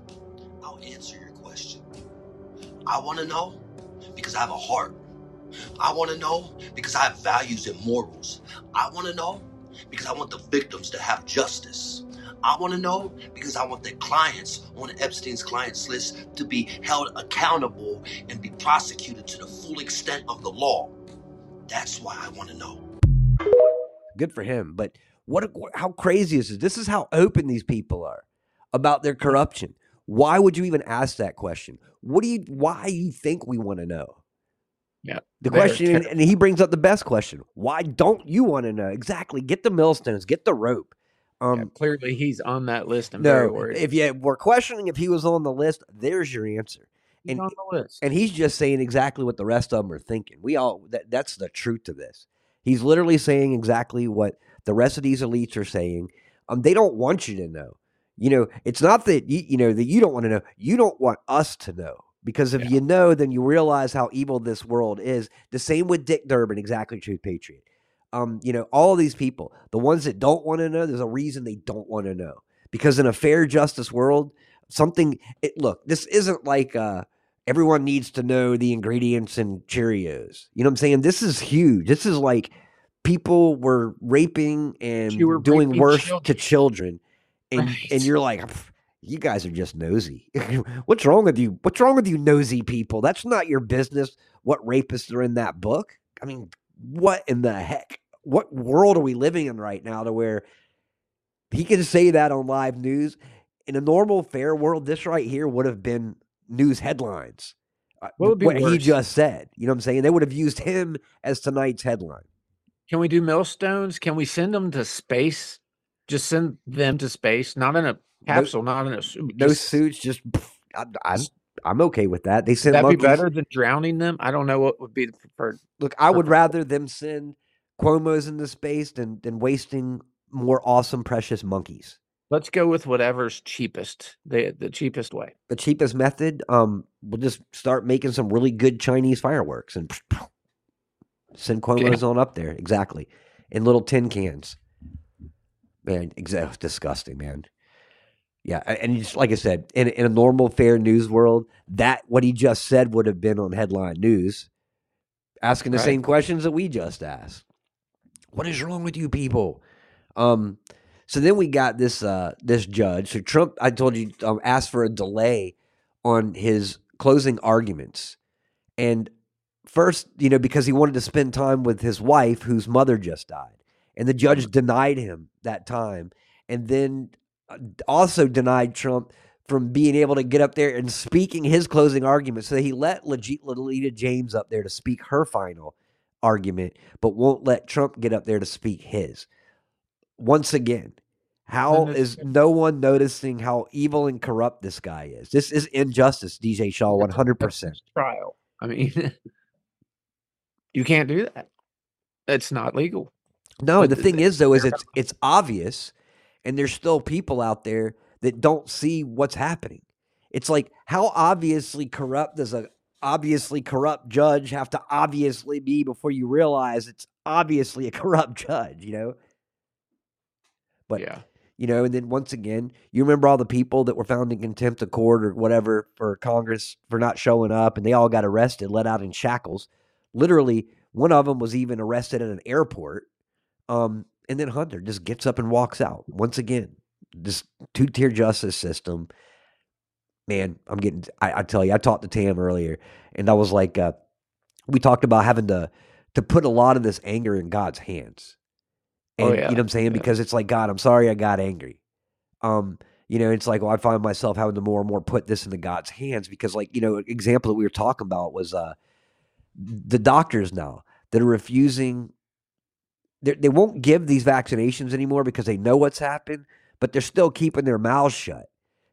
I'll answer your question. I want to know because I have a heart. I want to know because I have values and morals. I want to know because I want the victims to have justice. I want to know because I want the clients on Epstein's clients list to be held accountable and be prosecuted to the full extent of the law. That's why I want to know. Good for him. But what? How crazy is this? This is how open these people are about their corruption. Why would you even ask that question? What do you? Why you think we want to know? Yeah. The question, and, and he brings up the best question. Why don't you want to know? Exactly. Get the millstones. Get the rope. Um, yeah, clearly he's on that list. I'm very no, worried. if you were questioning if he was on the list, there's your answer. he's and- on the list. And he's just saying exactly what the rest of them are thinking. We all that, that's the truth to this. He's literally saying exactly what the rest of these elites are saying. Um, they don't want you to know. You know, it's not that you you know that you don't want to know. You don't want us to know because if Yeah. you know, then you realize how evil this world is. The same with Dick Durbin, exactly true, Patriot. Um, you know, all these people, the ones that don't want to know, there's a reason they don't want to know because in a fair justice world, something. It, look, this isn't like uh, everyone needs to know the ingredients in Cheerios. You know what I'm saying? This is huge. This is like people were raping and were doing raping worse to children. children, and Right. and you're like, you guys are just nosy. <laughs> What's wrong with you? What's wrong with you, nosy people? That's not your business. What rapists are in that book? I mean, what in the heck? What world are we living in right now to where he can say that on live news? In a normal, fair world, this right here would have been news headlines. Uh, What what he just said. You know what I'm saying? They would have used him as tonight's headline. Can we do millstones? Can we send them to space? Just send them to space, not in a capsule, not in a suit. No just- suits, just I, I'm I'm okay with that. They send That'd be better than drowning them. I don't know what would be the preferred. Look, I would rather them send Cuomo's into space than than wasting more awesome, precious monkeys. Let's go with whatever's cheapest. The the cheapest way. The cheapest method, um, we'll just start making some really good Chinese fireworks and send Cuomo's on up there. Exactly, in little tin cans. Man, exa- disgusting, man. Yeah, and just like I said, in in a normal, fair news world, that what he just said would have been on headline news, asking the Right. same questions that we just asked. What is wrong with you people? Um, so then we got this uh this judge. So Trump, I told you, um, asked for a delay on his closing arguments, and first, you know, because he wanted to spend time with his wife, whose mother just died, and the judge denied him that time, and then uh, also denied Trump from being able to get up there and speaking his closing argument. So he let legit Lolita James up there to speak her final argument, but won't let Trump get up there to speak his. Once again, how is no one noticing how evil and corrupt this guy is? This is injustice, DJ Shaw, one hundred percent. Trial. I mean, <laughs> you can't do that. It's not legal. No, But the thing is though, is it's it's obvious, and there's still people out there that don't see what's happening. It's like how obviously corrupt does a obviously corrupt judge have to obviously be before you realize it's obviously a <laughs> corrupt judge, you know? But yeah. you know, and then once again, you remember all the people that were found in contempt of court or whatever for Congress for not showing up, and they all got arrested, let out in shackles. Literally, one of them was even arrested at an airport. Um, and then Hunter just gets up and walks out once again. This two tier justice system, man. I'm getting. I, I, tell you, I talked to Tam earlier, and I was like, uh, we talked about having to to put a lot of this anger in God's hands. And Oh, yeah. you know what I'm saying? Yeah. Because it's like, God, I'm sorry I got angry. Um, you know, it's like, well, I find myself having to more and more put this into God's hands because, like, you know, example that we were talking about was uh the doctors now that are refusing they they won't give these vaccinations anymore because they know what's happened, but they're still keeping their mouths shut.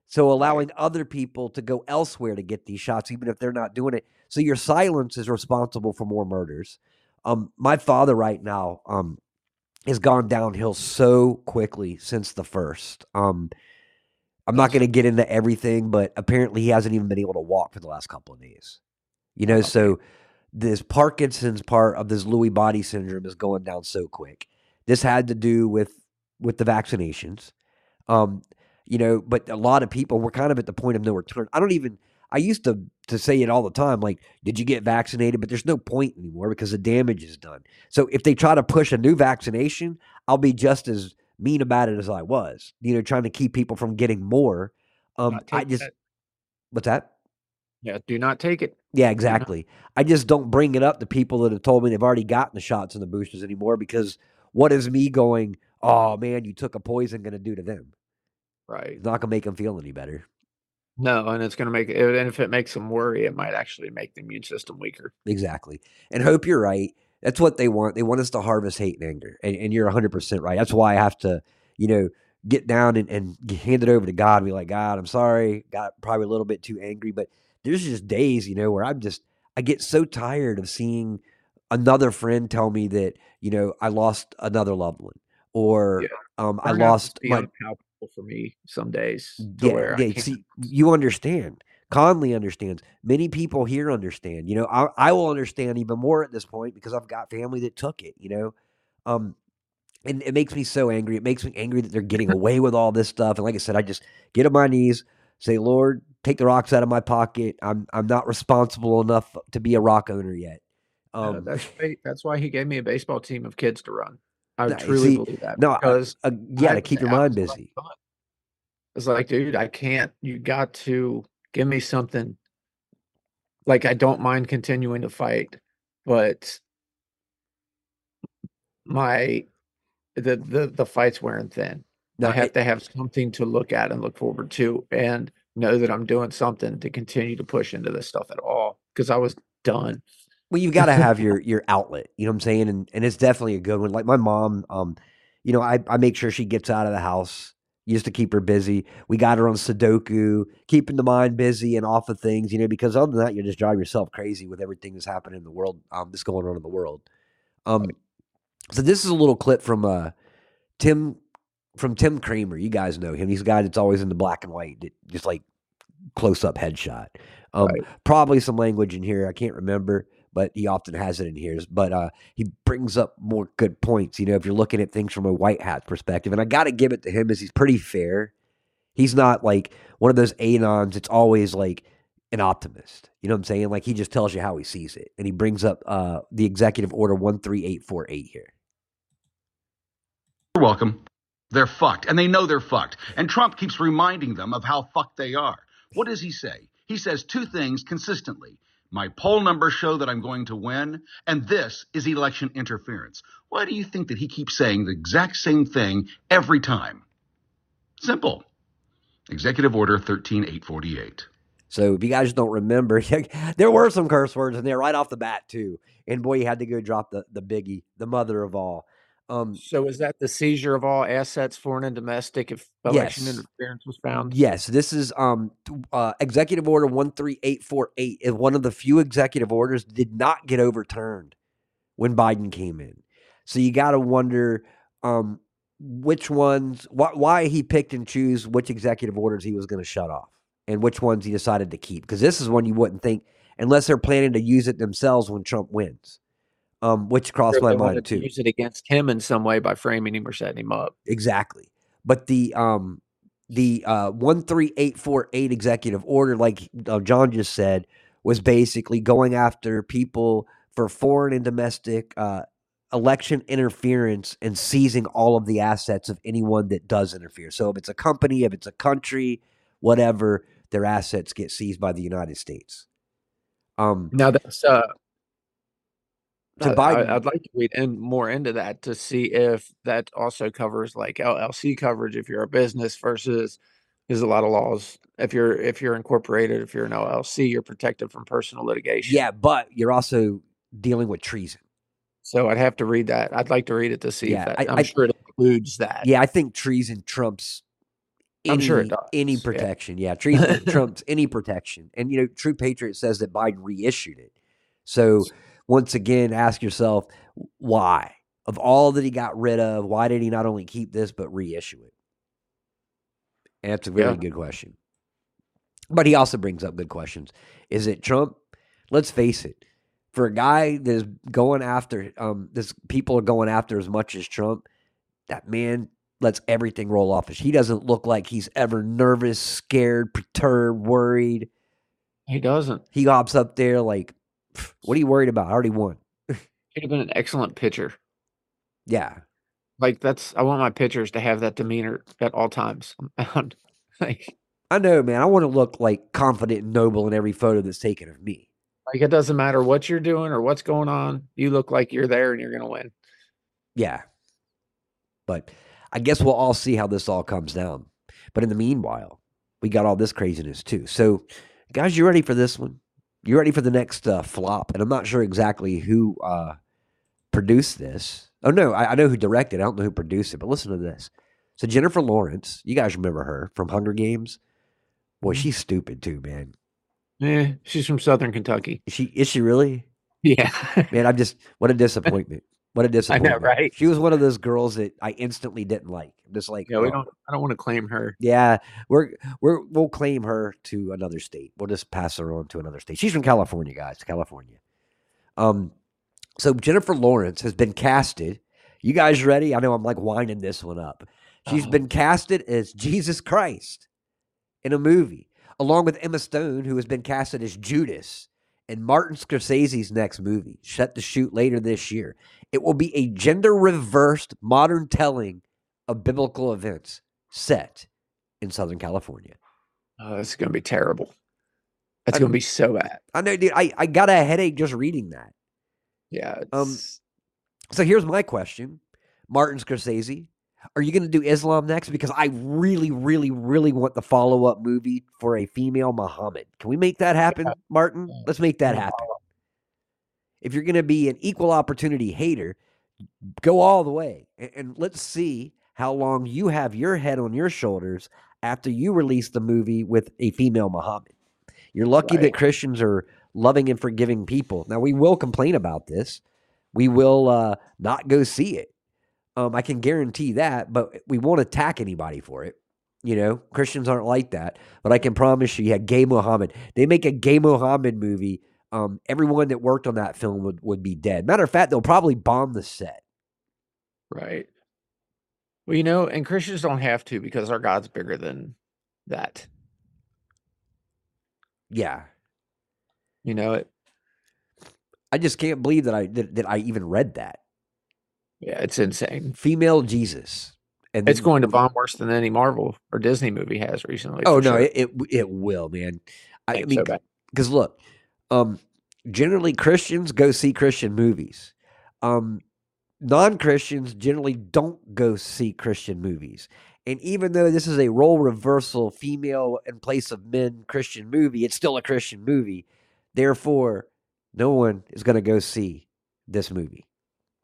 So allowing other people to go elsewhere to get these shots, even if they're not doing it. So your silence is responsible for more murders. Um, my father right now um, has gone downhill so quickly since the first. Um, I'm not going to get into everything, but apparently he hasn't even been able to walk for the last couple of days. You know, so this Parkinson's part of this Lewy body syndrome is going down so quick. This had to do with with the vaccinations. Um, you know, but a lot of people were kind of at the point of no return. I don't even I used to to say it all the time, like, did you get vaccinated? But there's no point anymore because the damage is done. So if they try to push a new vaccination, I'll be just as mean about it as I was. You know, trying to keep people from getting more. Um, I just that. what's that? Yeah, do not take it. Yeah, exactly. I just don't bring it up to people that have told me they've already gotten the shots and the boosters anymore because what is me going, oh man, you took a poison going to do to them? Right. It's not going to make them feel any better. No, and it's going to make it, and if it makes them worry, it might actually make the immune system weaker. Exactly. And hope you're right. That's what they want. They want us to harvest hate and anger. And, and you're 100% right. That's why I have to, you know, get down and, and hand it over to God and be like, God, I'm sorry. Got probably a little bit too angry. But there's just days, you know, where I'm just, I get so tired of seeing another friend tell me that, you know, I lost another loved one or Yeah. um, I lost my, palpable for me some days. Yeah, yeah. See, you understand. Conley understands. Many people here understand. You know, I, I will understand even more at this point because I've got family that took it. You know, um, and it makes me so angry. It makes me angry that they're getting away with all this stuff. And like I said, I just get on my knees, say, Lord, take the rocks out of my pocket. I'm I'm not responsible enough to be a rock owner yet. Uh, Um, that's why, that's why he gave me a baseball team of kids to run. I No, truly see, believe that no, because uh, yeah, to keep your mind busy. It's like, dude, I can't. You got to give me something. Like, I don't mind continuing to fight, but my the the the fight's wearing thin. I have to have something to look at and look forward to, and know that I'm doing something to continue to push into this stuff at all. Because I was done. Well, you've got to have your your outlet. You know what I'm saying? And and it's definitely a good one. Like my mom, um, you know, I I make sure she gets out of the house. Used to keep her busy. We got her on Sudoku, keeping the mind busy and off of things. You know, because other than that, you just drive yourself crazy with everything that's happening in the world. Um, that's going on in the world. Um, so this is a little clip from uh Tim from Tim Kramer. You guys know him. He's a guy that's always in the black and white, that- just like close up headshot. Um, Right. probably some language in here. I can't remember, but he often has it in here. But uh, he brings up more good points. You know, if you're looking at things from a white hat perspective, and I got to give it to him, is he's pretty fair. He's not like one of those anons. It's always like an optimist. You know what I'm saying? Like he just tells you how he sees it, and he brings up uh, the executive order one three eight four eight here. You're welcome. They're fucked, and they know they're fucked. And Trump keeps reminding them of how fucked they are. What does he say? He says two things consistently. My poll numbers show that I'm going to win, and this is election interference. Why do you think that he keeps saying the exact same thing every time? Simple. Executive Order 13848. So if you guys don't remember, <laughs> there were some curse words in there right off the bat too. And boy, you had to go drop the the biggie, the mother of all. Um, So is that the seizure of all assets, foreign and domestic, if election Yes. interference was found? yes, this is um uh, Executive Order one three eight four eight is one of the few executive orders did not get overturned when Biden came in. So you got to wonder um which ones why, why he picked and choose which executive orders he was going to shut off and which ones he decided to keep because this is one you wouldn't think unless they're planning to use it themselves when Trump wins. Um, which crossed Or my mind to too. Use it against him in some way by framing him or setting him up. Exactly. but the um the uh 13848 executive order like uh, John just said was basically going after people for foreign and domestic uh election interference and seizing all of the assets of anyone that does interfere. So if it's a company, if it's a country, whatever, their assets get seized by the United States. Um Now that's uh, I- Biden- I, would like to read in more into that to see if that also covers like LLC coverage if you're a business versus there's a lot of laws if you're if you're incorporated if you're an LLC you're protected from personal litigation. yeah, but you're also dealing with treason. So I'd have to read that. I'd like to read it to see Yeah, if that. I- I'm I- sure it includes that. Yeah, I think treason trumps any, I'm sure it any does, yeah. protection. Yeah, treason <laughs> trumps any protection. And you know, True Patriot says that Biden reissued it. So once again, ask yourself why? Of all that he got rid of, why did he not only keep this but reissue it? And that's a very Yeah. good question. But he also brings up good questions. Is it Trump? Let's face it. For a guy that's going after um this people are going after as much as Trump, that man lets everything roll off his. He doesn't look like he's ever nervous, scared, perturbed, worried. He doesn't. He hops up there like, "Pff, what are you worried about? I already won. He'd have been an excellent pitcher. Yeah. Like that's I want my pitchers to have that demeanor at all times. <laughs> like I know, man. I want to look like confident and noble in every photo that's taken of me. like it doesn't matter what you're doing or what's going on. You look like you're there and you're gonna win. Yeah. But I guess we'll all see how this all comes down. But in the meanwhile, we got all this craziness too. So, guys, you ready for this one? You ready for the next uh, flop? And I'm not sure exactly who uh, produced this. Oh, no, I, I know who directed. I don't know who produced it, but listen to this. So, Jennifer Lawrence, you guys remember her from Hunger Games? Boy, she's stupid too, man. Yeah, she's from Southern Kentucky. Is she is she really? Yeah. Man, I'm just what a disappointment. What a disappointment. <laughs> I know, right? She was one of those girls that I instantly didn't like. Just like, yeah, we oh, don't I don't want to claim her. Yeah, we're we're we'll claim her to another state. We'll just pass her on to another state. She's from California, guys. California. Um, so Jennifer Lawrence has been casted. You guys ready? I know I'm like winding this one up. She's Uh-huh. been casted as Jesus Christ in a movie, along with Emma Stone, who has been casted as Judas in Martin Scorsese's next movie, set to shoot later this year. It will be a gender reversed modern telling of biblical events set in Southern California. Oh, this is gonna be terrible. That's gonna be so bad. I know, dude. I, I got a headache just reading that. Yeah. Um, So here's my question Martin Scorsese, are you going to do Islam next? Because I really, really, really want the follow up movie for a female Muhammad. Can we make that happen, Martin? Let's make that happen. If you're going to be an equal opportunity hater, go all the way. And, and let's see how long you have your head on your shoulders after you release the movie with a female Muhammad. You're lucky that Christians are loving and forgiving people. Now, we will complain about this. We will uh, not go see it. Um, I can guarantee that, but we won't attack anybody for it. You know, Christians aren't like that. But I can promise you, yeah, Gay Muhammad. They make a Gay Muhammad movie. Um, everyone that worked on that film would, would be dead. Matter of fact, they'll probably bomb the set. right. Well, you know, and Christians don't have to because our God's bigger than that. Yeah, You know it. I just can't believe that I that, that I even read that Yeah, it's insane. female Jesus. And It's going to bomb worse than any Marvel or Disney movie has recently. Oh no, sure. it, it it will, man. I, I mean, so because look, um, generally Christians go see Christian movies. Um, non Christians generally don't go see Christian movies. And even though this is a role reversal, female in place of men Christian movie, it's still a Christian movie. Therefore, no one is going to go see this movie.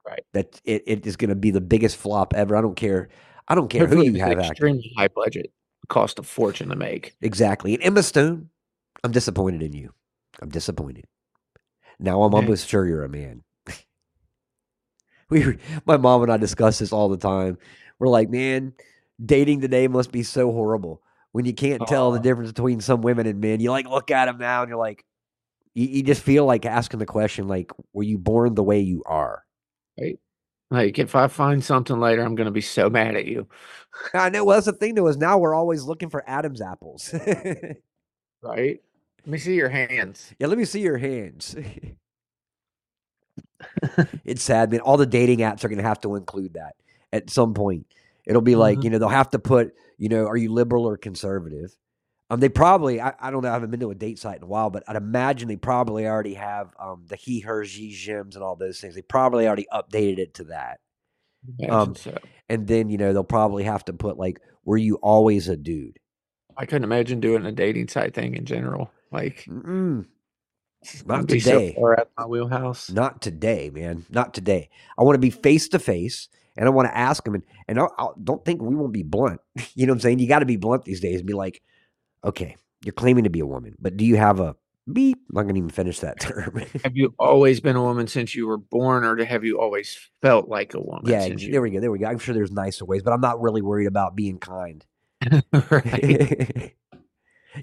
Right. That it, it is going to be the biggest flop ever. I don't care. I don't care who you have extremely high budget, cost a fortune to make. Exactly. And Emma Stone, I'm disappointed in you. I'm disappointed. Now I'm Yeah. almost sure you're a man. <laughs> we, my mom and I discuss this all the time. We're like, man, dating today must be so horrible when you can't tell the difference between some women and men. You like look at them now and you're like, you, you just feel like asking the question, like, were you born the way you are? Right. Like if I find something later, I'm gonna be so mad at you. I know. Well, that's the thing, though, is now we're always looking for Adam's apples. <laughs> Right? Let me see your hands. Yeah, let me see your hands. <laughs> <laughs> it's sad, man. All the dating apps are going to have to include that at some point. It'll be like, Mhm. you know, they'll have to put, you know, are you liberal or conservative? Um, they probably, I, I don't know, I haven't been to a date site in a while, but I'd imagine they probably already have um, the he, her, she, gyms and all those things. They probably already updated it to that. Um, so. And then, you know, they'll probably have to put like, were you always a dude? I couldn't imagine doing a dating site thing in general. Like Mm-mm. Not today. so at my wheelhouse. Not today, man. Not today. I want to be face to face and I want to ask him. And, and I, I don't think we won't be blunt. <laughs> you know what I'm saying? You got to be blunt these days and be like, okay, you're claiming to be a woman, but do you have a beep? I'm not going to even finish that <laughs> term. Have you always been a woman since you were born, or have you always felt like a woman? yeah, since you there we go. There we go. I'm sure there's nicer ways, but I'm not really worried about being kind. <laughs> you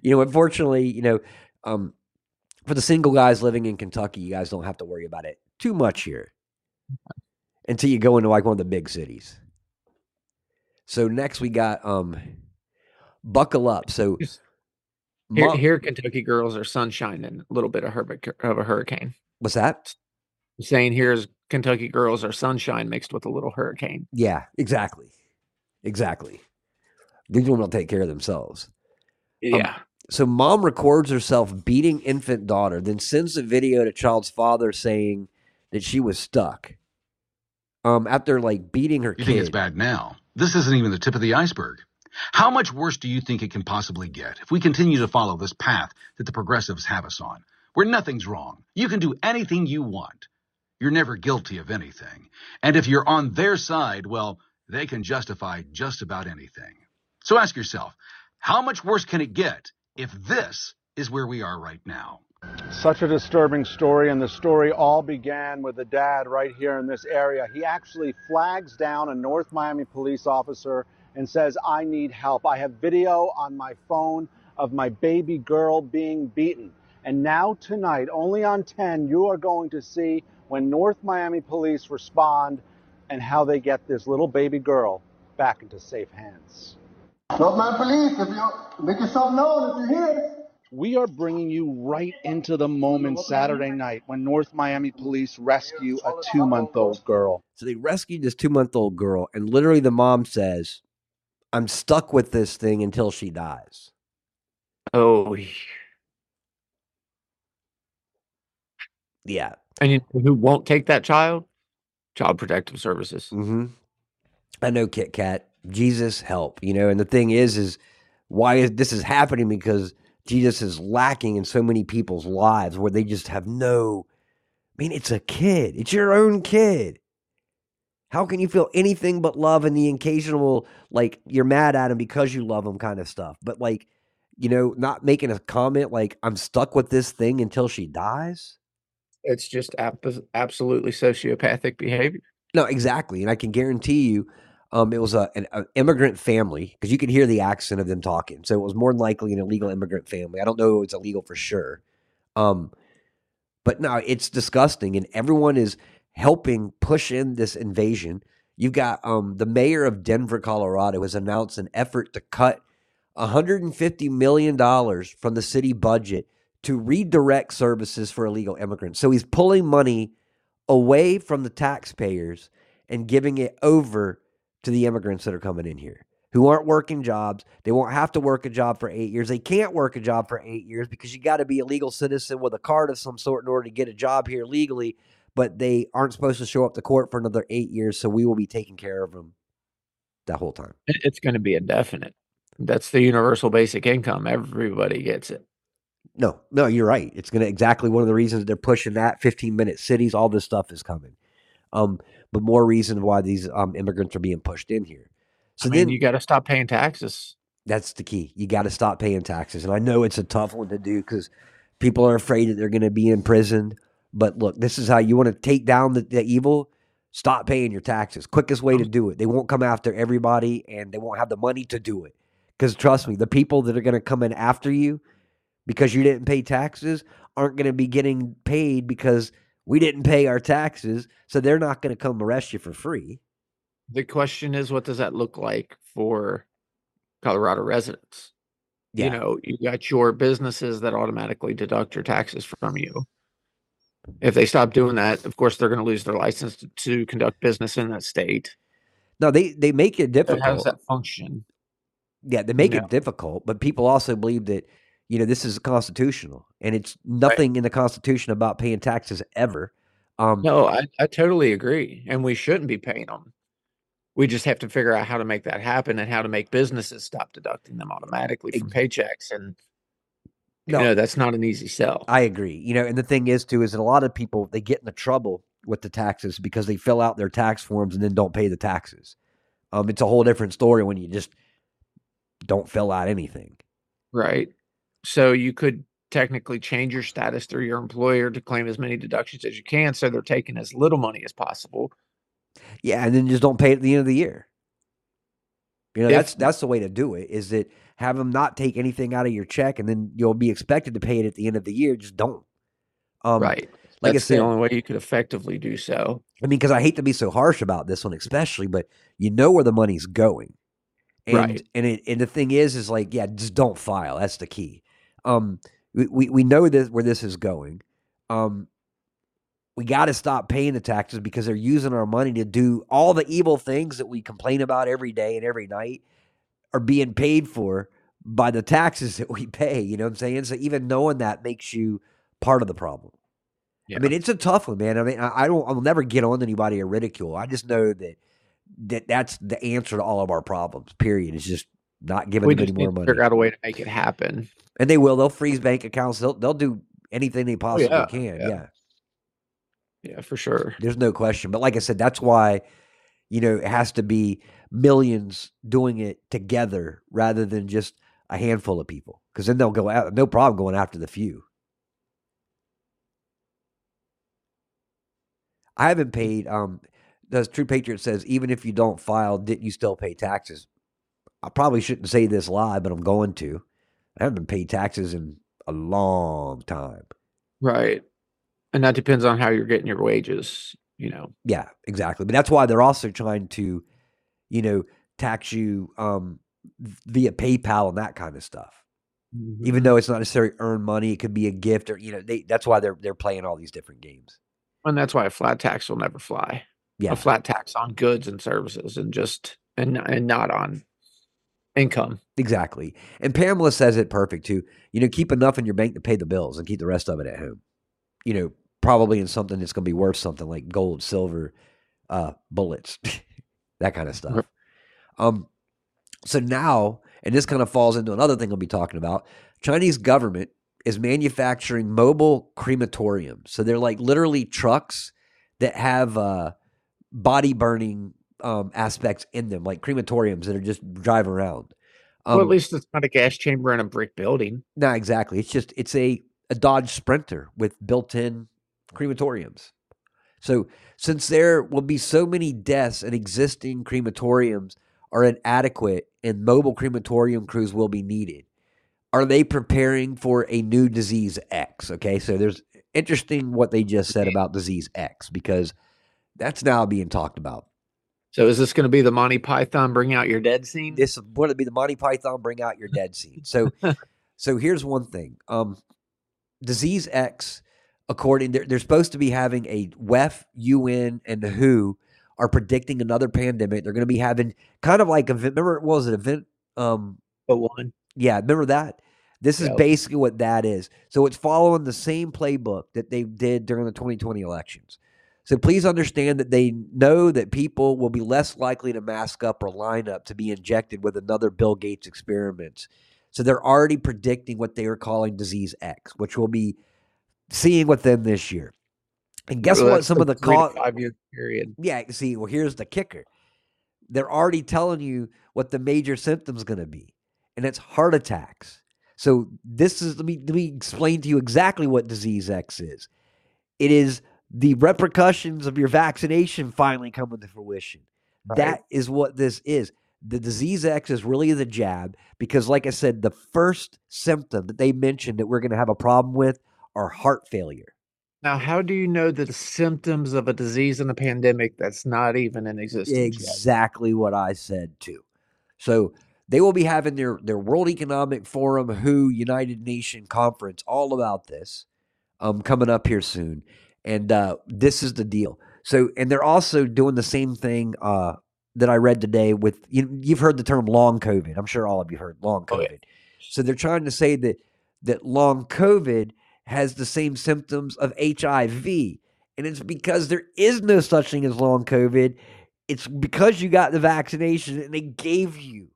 know, unfortunately, you know, um, for the single guys living in Kentucky, you guys don't have to worry about it too much here until you go into like one of the big cities. So next we got um, buckle up. So Here, here, Kentucky girls are sunshine and a little bit of, of a hurricane. what's that? saying here's Kentucky girls are sunshine mixed with a little hurricane. Yeah, exactly, exactly. These women will take care of themselves. Yeah. So mom records herself beating infant daughter, then sends a video to child's father saying that she was stuck. Um, after like beating her You kid. think it's bad now? This isn't even the tip of the iceberg. How much worse do you think it can possibly get if we continue to follow this path that the progressives have us on, where nothing's wrong? You can do anything you want. You're never guilty of anything. And if you're on their side, well, they can justify just about anything. So ask yourself, how much worse can it get if this is where we are right now? Such a disturbing story, and the story all began with a dad right here in this area. He actually flags down a North Miami police officer and says, I need help. I have video on my phone of my baby girl being beaten. And now, tonight, only on 10, you are going to see when North Miami police respond and how they get this little baby girl back into safe hands. North Miami Police, if you make yourself known if you're here. We are bringing you right into the moment Saturday night when North Miami police rescue a two month old girl. So they rescued this two month old girl, and literally the mom says, I'm stuck with this thing until she dies. Oh, Yeah. and you know who won't take that child? Child Protective Services. Mm-hmm. I know Kit Kat. Jesus help. You know, and the thing is, is why is this is happening because Jesus is lacking in so many people's lives where they just have no I mean, it's a kid. It's your own kid. How can you feel anything but love and the occasional like you're mad at him because you love him kind of stuff? But like, you know, not making a comment like I'm stuck with this thing until she dies? It's just ap- absolutely sociopathic behavior. No, exactly. And I can guarantee you, um, it was a, an, an immigrant family because you could hear the accent of them talking. So it was more likely an illegal immigrant family. I don't know it's illegal for sure. Um, but now it's disgusting. And everyone is helping push in this invasion. You've got um, the mayor of Denver, Colorado, has announced an effort to cut $150 million from the city budget to redirect services for illegal immigrants. So he's pulling money away from the taxpayers and giving it over to the immigrants that are coming in here who aren't working jobs. They won't have to work a job for eight years. They can't work a job for eight years because you got to be a legal citizen with a card of some sort in order to get a job here legally. But they aren't supposed to show up to court for another eight years. So we will be taking care of them that whole time. It's going to be indefinite. That's the universal basic income. Everybody gets it. No, no, you're right. It's going to exactly one of the reasons they're pushing that 15 minute cities. All this stuff is coming. Um, but more reason why these um, immigrants are being pushed in here. So I mean, then you got to stop paying taxes. That's the key. You got to stop paying taxes. And I know it's a tough one to do because people are afraid that they're going to be imprisoned. But look, this is how you want to take down the, the evil. Stop paying your taxes. Quickest way to do it. They won't come after everybody and they won't have the money to do it. Because trust me, the people that are going to come in after you because you didn't pay taxes aren't going to be getting paid because We didn't pay our taxes, so they're not going to come arrest you for free. The question is, what does that look like for Colorado residents? Yeah. You know, you got your businesses that automatically deduct your taxes from you. If they stop doing that, of course, they're going to lose their license to, to conduct business in that state. No, they they make it So how difficult. does that function? Yeah, they make No. it difficult, but people also believe that you know this is constitutional, and it's nothing in the Constitution about paying taxes ever. Um, No, I, I totally agree. And we shouldn't be paying them. We just have to figure out how to make that happen and how to make businesses stop deducting them automatically from paychecks. And No. know, that's not an easy sell. I agree. You know, and the thing is too is that a lot of people they get into trouble with the taxes because they fill out their tax forms and then don't pay the taxes. Um, it's a whole different story when you just don't fill out anything. Right. So you could technically change your status through your employer to claim as many deductions as you can. So they're taking as little money as possible. Yeah, and then just don't pay it at the end of the year. You know, If- that's that's the way to do it. Is that have them not take anything out of your check, and then you'll be expected to pay it at the end of the year. Just don't. Um, right. Like That's I said, the only way you could effectively do so. I mean, because I hate to be so harsh about this one, especially, but you know where the money's going, and Right. and it, and the thing is, is like, yeah, just don't file. That's the key. Um, we we, we know this where this is going. Um, we got to stop paying the taxes because they're using our money to do all the evil things that we complain about every day and every night are being paid for by the taxes that we pay. You know what I'm saying? So even knowing that makes you part of the problem. Yeah. I mean, it's a tough one, man. I mean, I, I don't, I'll never get on anybody or ridicule. I just know that that that's the answer to all of our problems. Period. It's just not giving We them any need more to money, figure out a way to make it happen. And they will. They'll freeze bank accounts. They'll they'll do anything they possibly yeah, can. yeah. yeah. Yeah, for sure. There's no question. But like I said, that's why, you know, it has to be millions doing it together rather than just a handful of people. Because then they'll go out, no problem going after the few. I haven't paid. Um, the True Patriot says even if you don't file, didn't you still pay taxes? I probably shouldn't say this live, but I'm going to. I haven't been paid taxes in a long time. Right. And that depends on how you're getting your wages, you know. Yeah, exactly. But that's why they're also trying to, you know, tax you um, via PayPal and that kind of stuff. Even though it's not necessarily earned money, it could be a gift or you know, they that's why they're they're playing all these different games. And that's why a flat tax will never fly. Yeah. A flat tax on goods and services and just and and not on income. Exactly. And Pamela says it perfect too. You know, keep enough in your bank to pay the bills and keep the rest of it at home. You know, probably in something that's going to be worth something like gold, silver, uh, bullets, <laughs> that kind of stuff. Um, so now, and this kind of falls into another thing I'll be talking about. Chinese government is manufacturing mobile crematoriums. So they're like literally trucks that have uh, body burning um, aspects in them, like crematoriums that are just drive around. well, at Um, least it's not a gas chamber in a brick building. no, exactly. It's just it's a a Dodge Sprinter with built-in crematoriums. So since there will be so many deaths and existing crematoriums are inadequate and mobile crematorium crews will be needed, are they preparing for a new disease X? Okay, so there's interesting what they just said about disease X because that's now being talked about. So is this going to be the Monty Python bring out your dead scene? This is going to be the Monty Python bring out your dead scene. So, <laughs> so here's one thing. Um, disease X, according they're, they're supposed to be having a WEF, UN, and the WHO are predicting another pandemic. They're going to be having kind of like a remember what was it event? Um, But one. yeah, remember that. This is Yep. basically what that is. So it's following the same playbook that they did during the 2020 elections. So please understand that they know that people will be less likely to mask up or line up to be injected with another Bill Gates experiment. So they're already predicting what they are calling disease X, which we'll be seeing with them this year. And guess Well, what? Some of the call, five year period. yeah, see, well, here's the kicker. They're already telling you what the major symptoms to be, and it's heart attacks. So this is let me let me explain to you exactly what disease X is. It is the repercussions of your vaccination finally coming to fruition. That is what this is. The disease X is really the jab because, like I said, the first symptom that they mentioned that we're going to have a problem with are heart failure. Now, how do you know the symptoms of a disease in a pandemic that's not even in existence yet? Exactly what I said too. So they will be having their their World Economic Forum, WHO, United Nation conference, all about this, um, coming up here soon. And uh, this is the deal. So, and they're also doing the same thing uh, that I read today with you. You've heard the term long COVID. I'm sure all of you heard long Oh, COVID. yeah. So they're trying to say that that long COVID has the same symptoms of HIV, and it's because there is no such thing as long COVID. It's because you got the vaccination and they gave you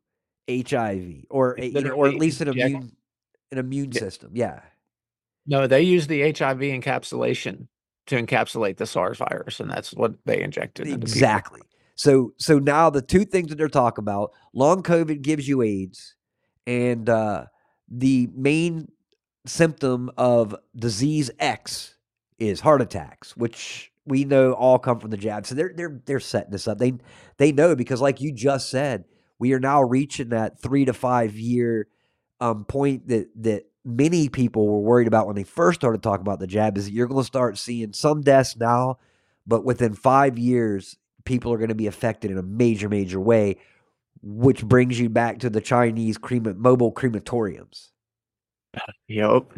HIV or a, you know, or at least an immune an immune Yeah. system. Yeah. No, they use the HIV encapsulation to encapsulate the SARS virus, and that's what they injected. Exactly. So so now the two things that they're talking about, long COVID gives you AIDS, and uh, the main symptom of disease X is heart attacks, which we know all come from the jab. So they're they're they're setting this up. They they know because like you just said, we are now reaching that three to five year um, point that that many people were worried about when they first started talking about the jab is that you're going to start seeing some deaths now, but within five years, people are going to be affected in a major, major way, which brings you back to the Chinese crema- mobile crematoriums. <sighs> Yep.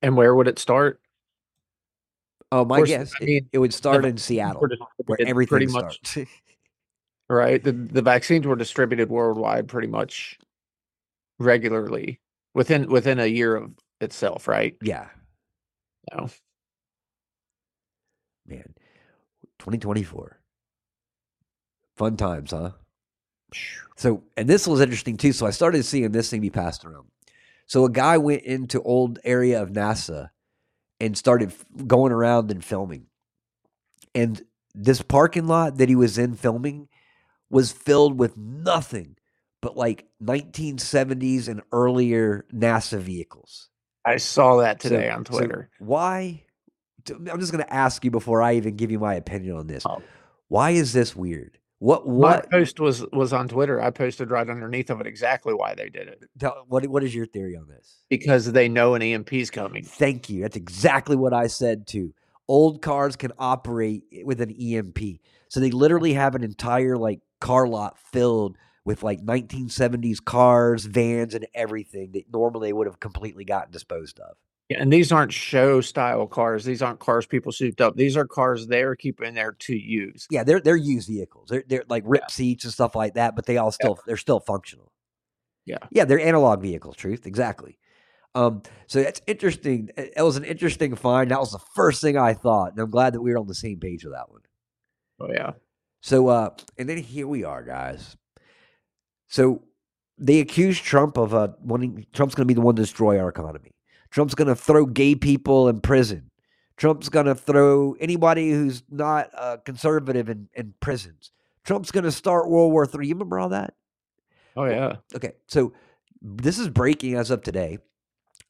And where would it start? Oh, my course, guess I it- mean, it, would start in Seattle, where everything pretty much starts. <laughs> right. The the vaccines were distributed worldwide pretty much regularly within within a year of itself, right? yeah, No. man. 2024. Fun times, huh? So, and this was interesting too. So I started seeing this thing be passed around. So a guy went into old area of NASA and started going around and filming. And this parking lot that he was in filming was filled with nothing but like 1970s and earlier NASA vehicles. I saw that So- today on so Twitter. why? I'm just going to ask you before I even give you my opinion on this. Oh. Why is this weird? What what My post was was on Twitter. I posted right underneath of it exactly why they did it. tell, what what is your theory on this? Because they know an EMP's coming. Thank you. That's exactly what I said too. Old cars can operate with an EMP. So they literally have an entire like car lot filled with like 1970s cars, vans, and everything that normally would have completely gotten disposed of. Yeah, and these aren't show style cars. These aren't cars people souped up. These are cars they're keeping there to use. Yeah, they're they're used vehicles. They're they're like rip seats and stuff like that, but they all still they're still functional. Yeah. Yeah, they're analog vehicles, truth. Exactly. Um, so that's interesting. It was an interesting find. That was the first thing I thought. And I'm glad that we were on the same page with that one. Oh yeah. So uh and then here we are, guys. So they accuse Trump of uh wanting Trump's gonna be the one to destroy our economy. Trump's gonna throw gay people in prison. Trump's gonna throw anybody who's not uh, conservative in, in prisons. Trump's gonna start World War III. You remember all that? Oh yeah. Okay, so this is breaking as of today.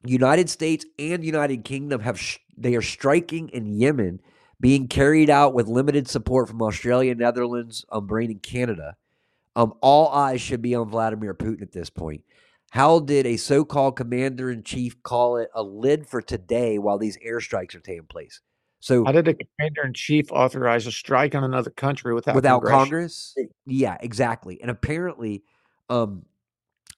United States and United Kingdom have sh- they are striking in Yemen, being carried out with limited support from Australia, Netherlands, Bahrain, and Canada. Um, all eyes should be on Vladimir Putin at this point. How did a so-called commander in chief call it a lid for today while these airstrikes are taking place? So How did a commander in chief authorize a strike on another country without without Congress. Yeah, exactly. And apparently, um,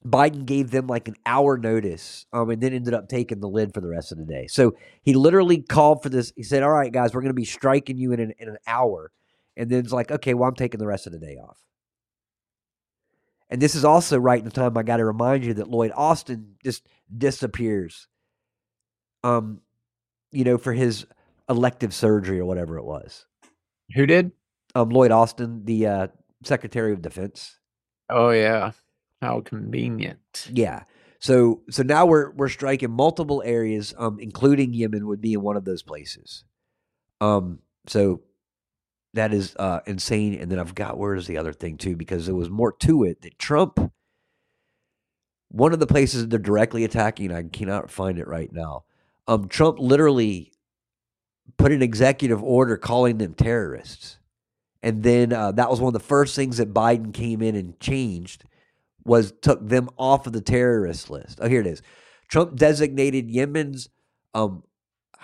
Biden gave them like an hour notice, um, and then ended up taking the lid for the rest of the day. So he literally called for this. He said, "All right, guys, we're going to be striking you in an, in an hour," and then it's like, "Okay, well, I'm taking the rest of the day off." And this is also right in the time I got to remind you that Lloyd Austin just disappears. Um, you know, for his elective surgery or whatever it was. Who did? Um, Lloyd Austin, the uh, Secretary of Defense. Oh yeah. How convenient. Yeah. So so now we're we're striking multiple areas, um, including Yemen would be in one of those places. Um, so that is uh insane. And then I've got where is the other thing too, because there was more to it that Trump one of the places they're directly attacking, I cannot find it right now. Um, Trump literally put an executive order calling them terrorists. And then uh, that was one of the first things that Biden came in and changed was took them off of the terrorist list. Oh, here it is. Trump designated Yemen's um,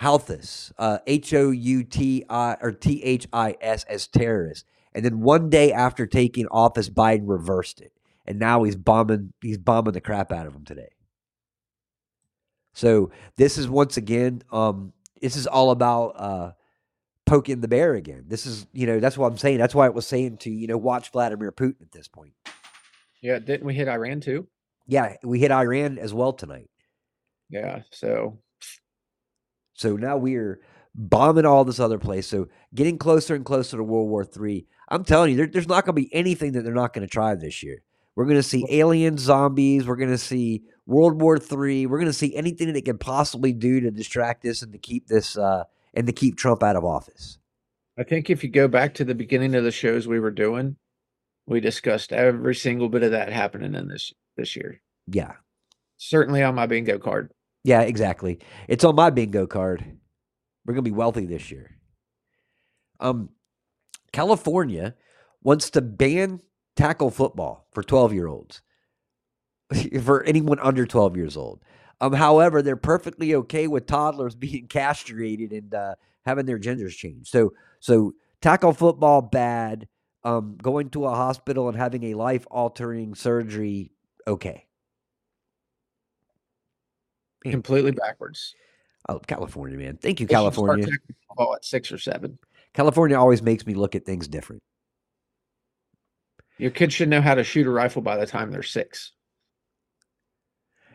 Houthis, uh, H O U T I or T H I S as terrorists. And then one day after taking office, Biden reversed it, and now he's bombing. He's bombing the crap out of them today. So this is once again, um, this is all about uh, poking the bear again. This is, you know, that's what I'm saying. That's why it was saying to, you know, watch Vladimir Putin at this point. Yeah, didn't we hit Iran too? Yeah, we hit Iran as well tonight. Yeah, so So now we're bombing all this other place. So getting closer and closer to World War III. I'm telling you, there, there's not going to be anything that they're not going to try this year. We're going to see alien zombies. We're going to see World War III. We're going to see anything that they can possibly do to distract us and to keep this uh, and to keep Trump out of office. I think if you go back to the beginning of the shows we were doing, we discussed every single bit of that happening in this this year. Yeah, Certainly on my bingo card. Yeah, exactly. It's on my bingo card. We're going to be wealthy this year. Um, California wants to ban tackle football for 12 year olds, <laughs> for anyone under 12 years old. Um, however, they're perfectly okay with toddlers <laughs> being castrated and uh, having their genders changed. So, so tackle football bad. Um, going to a hospital and having a life altering surgery okay. Yeah. Completely backwards. Oh, California, man. Thank you, They California. football at six or seven. California always makes me look at things different. Your kids should know how to shoot a rifle by the time they're six.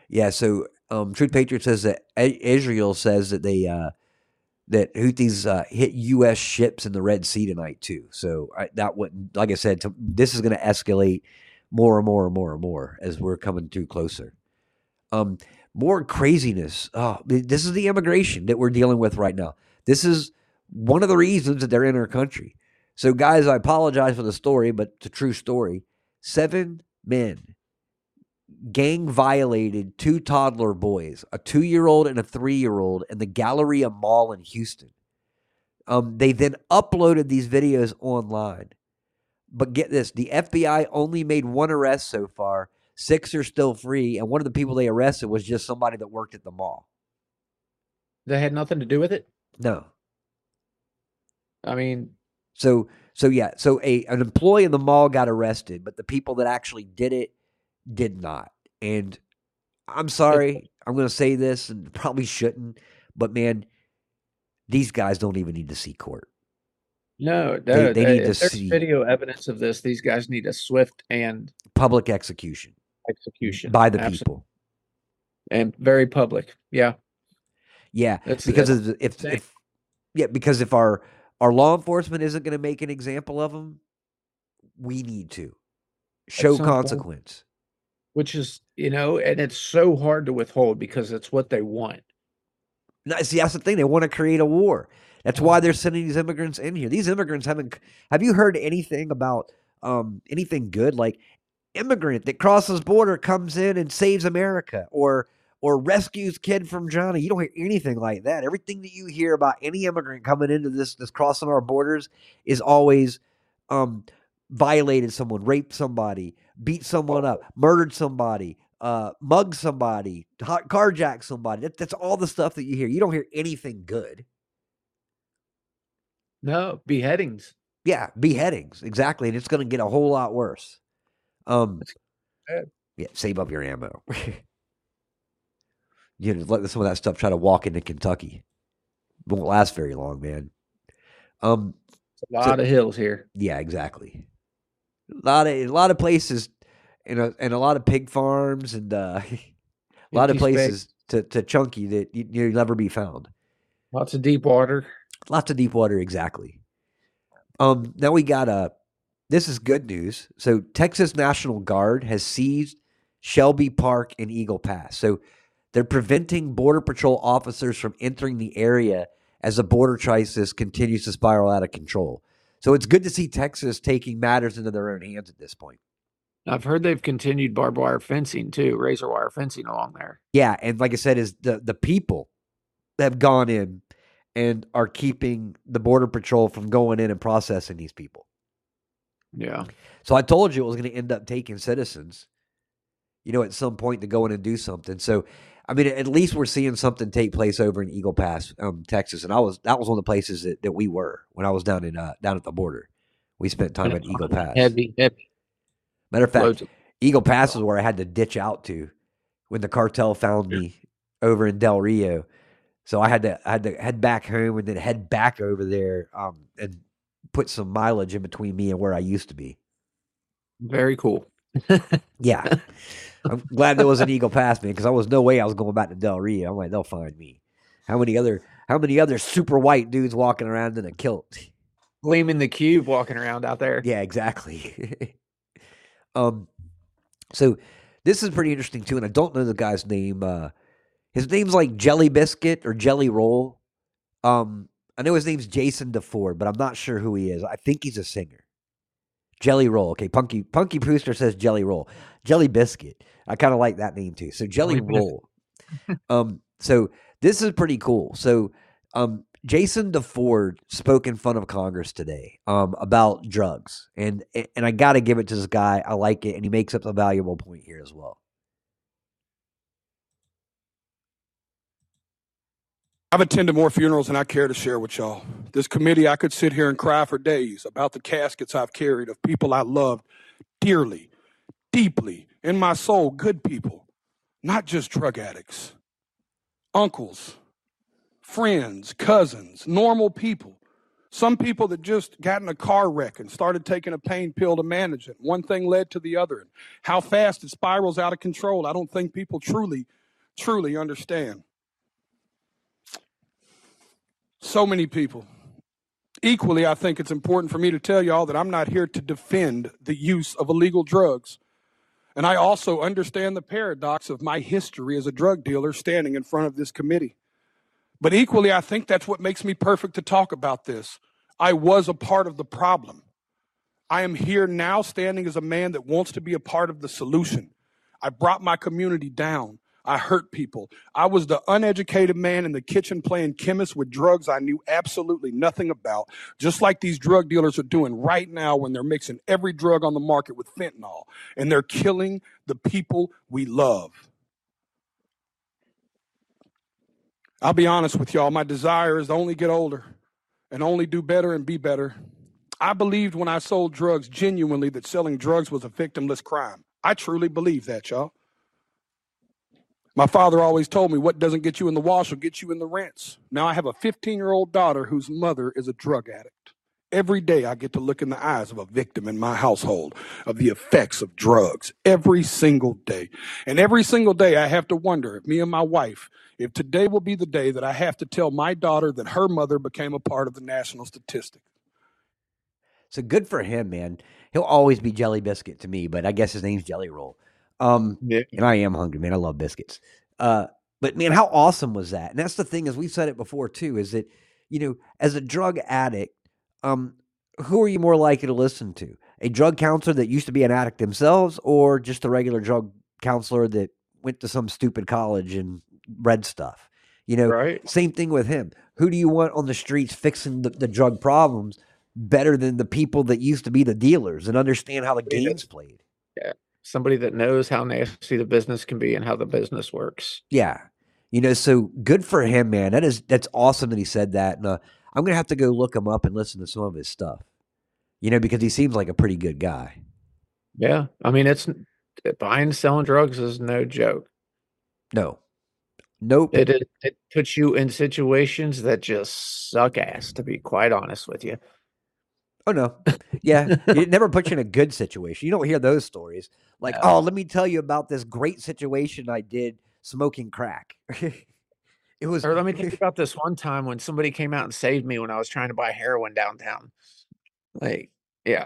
Yeah, so um, Truth Patriot says that Israel says that they uh, that Houthis uh, hit U.S. ships in the Red Sea tonight too. So I, that wouldn't, like I said, to, this is going to escalate more and more and more and more as we're coming too closer. Um, more craziness. Oh, this is the immigration that we're dealing with right now. This is one of the reasons that they're in our country. So, guys, I apologize for the story, but it's a true story. Seven men gang violated two toddler boys, a two year old and a three year old, in the Galleria Mall in Houston. Um, they then uploaded these videos online. But get this the FBI only made one arrest so far. Six are still free. And one of the people they arrested was just somebody that worked at the mall. They had nothing to do with it. No. I mean, So so yeah, so a an employee in the mall got arrested, but the people that actually did it did not. And I'm sorry, I'm going to say this and probably shouldn't, but man, these guys don't even need to see court. no, They- no, they they- need to there's see- video evidence of this. These guys need a swift and Public execution execution by the Absolutely. people. and very public. Yeah, Yeah, That's- because the- if if yeah, because if our our law enforcement isn't going to make an example of them, we need to show some point- consequence. which is you know, and it's so hard to withhold because it's what they want. No, see, that's the thing. They want to create a war. That's why they're sending these immigrants in here. These immigrants haven't. Have you heard anything about um, anything good? Like immigrant that crosses border comes in and saves America, or or rescues kid from drowning. You don't hear anything like that. Everything that you hear about any immigrant coming into this this crossing our borders is always um, violated someone, raped somebody, beat someone up, murdered somebody, uh, mugged somebody, hot carjacked somebody. That, that's all the stuff that you hear. You don't hear anything good. No beheadings. Yeah, beheadings exactly, and it's going to get a whole lot worse. Um, yeah, save up your ammo. <laughs> you know, let some of that stuff try to walk into Kentucky. Won't last very long, man. Um, a lot of hills here. Yeah, exactly. A lot of a lot of places, and a, and a lot of pig farms, and uh, a lot of places to, to chunky that you, you'll never be found. Lots of deep water. Lots of deep water, exactly. Um, now we got a. This is good news. So Texas National Guard has seized Shelby Park and Eagle Pass. So they're preventing Border Patrol officers from entering the area as the border crisis continues to spiral out of control. So it's good to see Texas taking matters into their own hands at this point. I've heard they've continued barbed wire fencing too, razor wire fencing along there. Yeah, and like I said, is the the people that have gone in and are keeping the border patrol from going in and processing these people. Yeah. So I told you it was going to end up taking citizens, you know, at some point to go in and do something. So I mean, at least we're seeing something take place over in Eagle Pass, um, Texas, and I was that was one of the places that, that we were when I was down in uh, down at the border. We spent time at Eagle Pass. Heavy, heavy. Matter of fact, of- Eagle Pass is where I had to ditch out to when the cartel found me over in Del Rio. So I had to I had to head back home and then head back over there um, and put some mileage in between me and where I used to be. Very cool. <laughs> Yeah. I'm glad there was an Eagle Pass, man, because I was no way I was going back to Del Rio. I'm like, they'll find me. How many other how many other super white dudes walking around in a kilt? Gleaming the cube walking around out there. Yeah, exactly. <laughs> um, so this is pretty interesting too, and I don't know the guy's name. Uh, his name's like Jelly Biscuit or Jelly Roll. Um, I know his name's Jason DeFord, but I'm not sure who he is. I think he's a singer. Jelly Roll. Okay, Punky Punky Brewster says Jelly Roll. Jelly Biscuit. I kind of like that name too. So Jelly Roll. um, so this is pretty cool. So um, Jason DeFord spoke in front of Congress today um, about drugs, and and I got to give it to this guy. I like it, and he makes up a valuable point here as well. I've attended more funerals than I care to share with y'all. This committee, I could sit here and cry for days about the caskets I've carried of people I loved dearly, deeply, in my soul, good people, not just drug addicts, uncles, friends, cousins, normal people. Some people that just got in a car wreck and started taking a pain pill to manage it. One thing led to the other. How fast it spirals out of control, I don't think people truly, truly understand so many people. Equally, I think it's important for me to tell y'all that I'm not here to defend the use of illegal drugs. And I also understand the paradox of my history as a drug dealer standing in front of this committee. But equally, I think that's what makes me perfect to talk about this. I was a part of the problem. I am here now standing as a man that wants to be a part of the solution. I brought my community down. I hurt people. I was the uneducated man in the kitchen playing chemist with drugs I knew absolutely nothing about, just like these drug dealers are doing right now when they're mixing every drug on the market with fentanyl and they're killing the people we love. I'll be honest with y'all, my desire is to only get older and only do better and be better. I believed when I sold drugs genuinely that selling drugs was a victimless crime. I truly believe that, y'all. My father always told me what doesn't get you in the wash will get you in the rinse. Now I have a 15 year old daughter whose mother is a drug addict. Every day I get to look in the eyes of a victim in my household of the effects of drugs. Every single day. And every single day I have to wonder if me and my wife, if today will be the day that I have to tell my daughter that her mother became a part of the national statistic. So good for him, man. He'll always be Jelly Biscuit to me, but I guess his name's Jelly Roll. Um, Yeah. and I am hungry, man. I love biscuits. Uh, but man, how awesome was that? And that's the thing, as we've said it before too, is that you know, as a drug addict, um, who are you more likely to listen to? A drug counselor that used to be an addict themselves, or just a regular drug counselor that went to some stupid college and read stuff? You know, Right. same thing with him. Who do you want on the streets fixing the, the drug problems better than the people that used to be the dealers and understand how the game's played? Yeah. Somebody that knows how nasty the business can be and how the business works. Yeah. You know, so good for him, man. That is that's awesome that he said that. And uh, I'm gonna have to go look him up and listen to some of his stuff. You know, because he seems like a pretty good guy. Yeah. I mean, it's buying and selling drugs is no joke. No. Nope. It, it it puts you in situations that just suck ass, to be quite honest with you. Oh no. Yeah. <laughs> it never puts you in a good situation. You don't hear those stories. Like, oh, let me tell you about this great situation I did smoking crack. <laughs> it was Or let me think <laughs> about this one time when somebody came out and saved me when I was trying to buy heroin downtown. Like, yeah.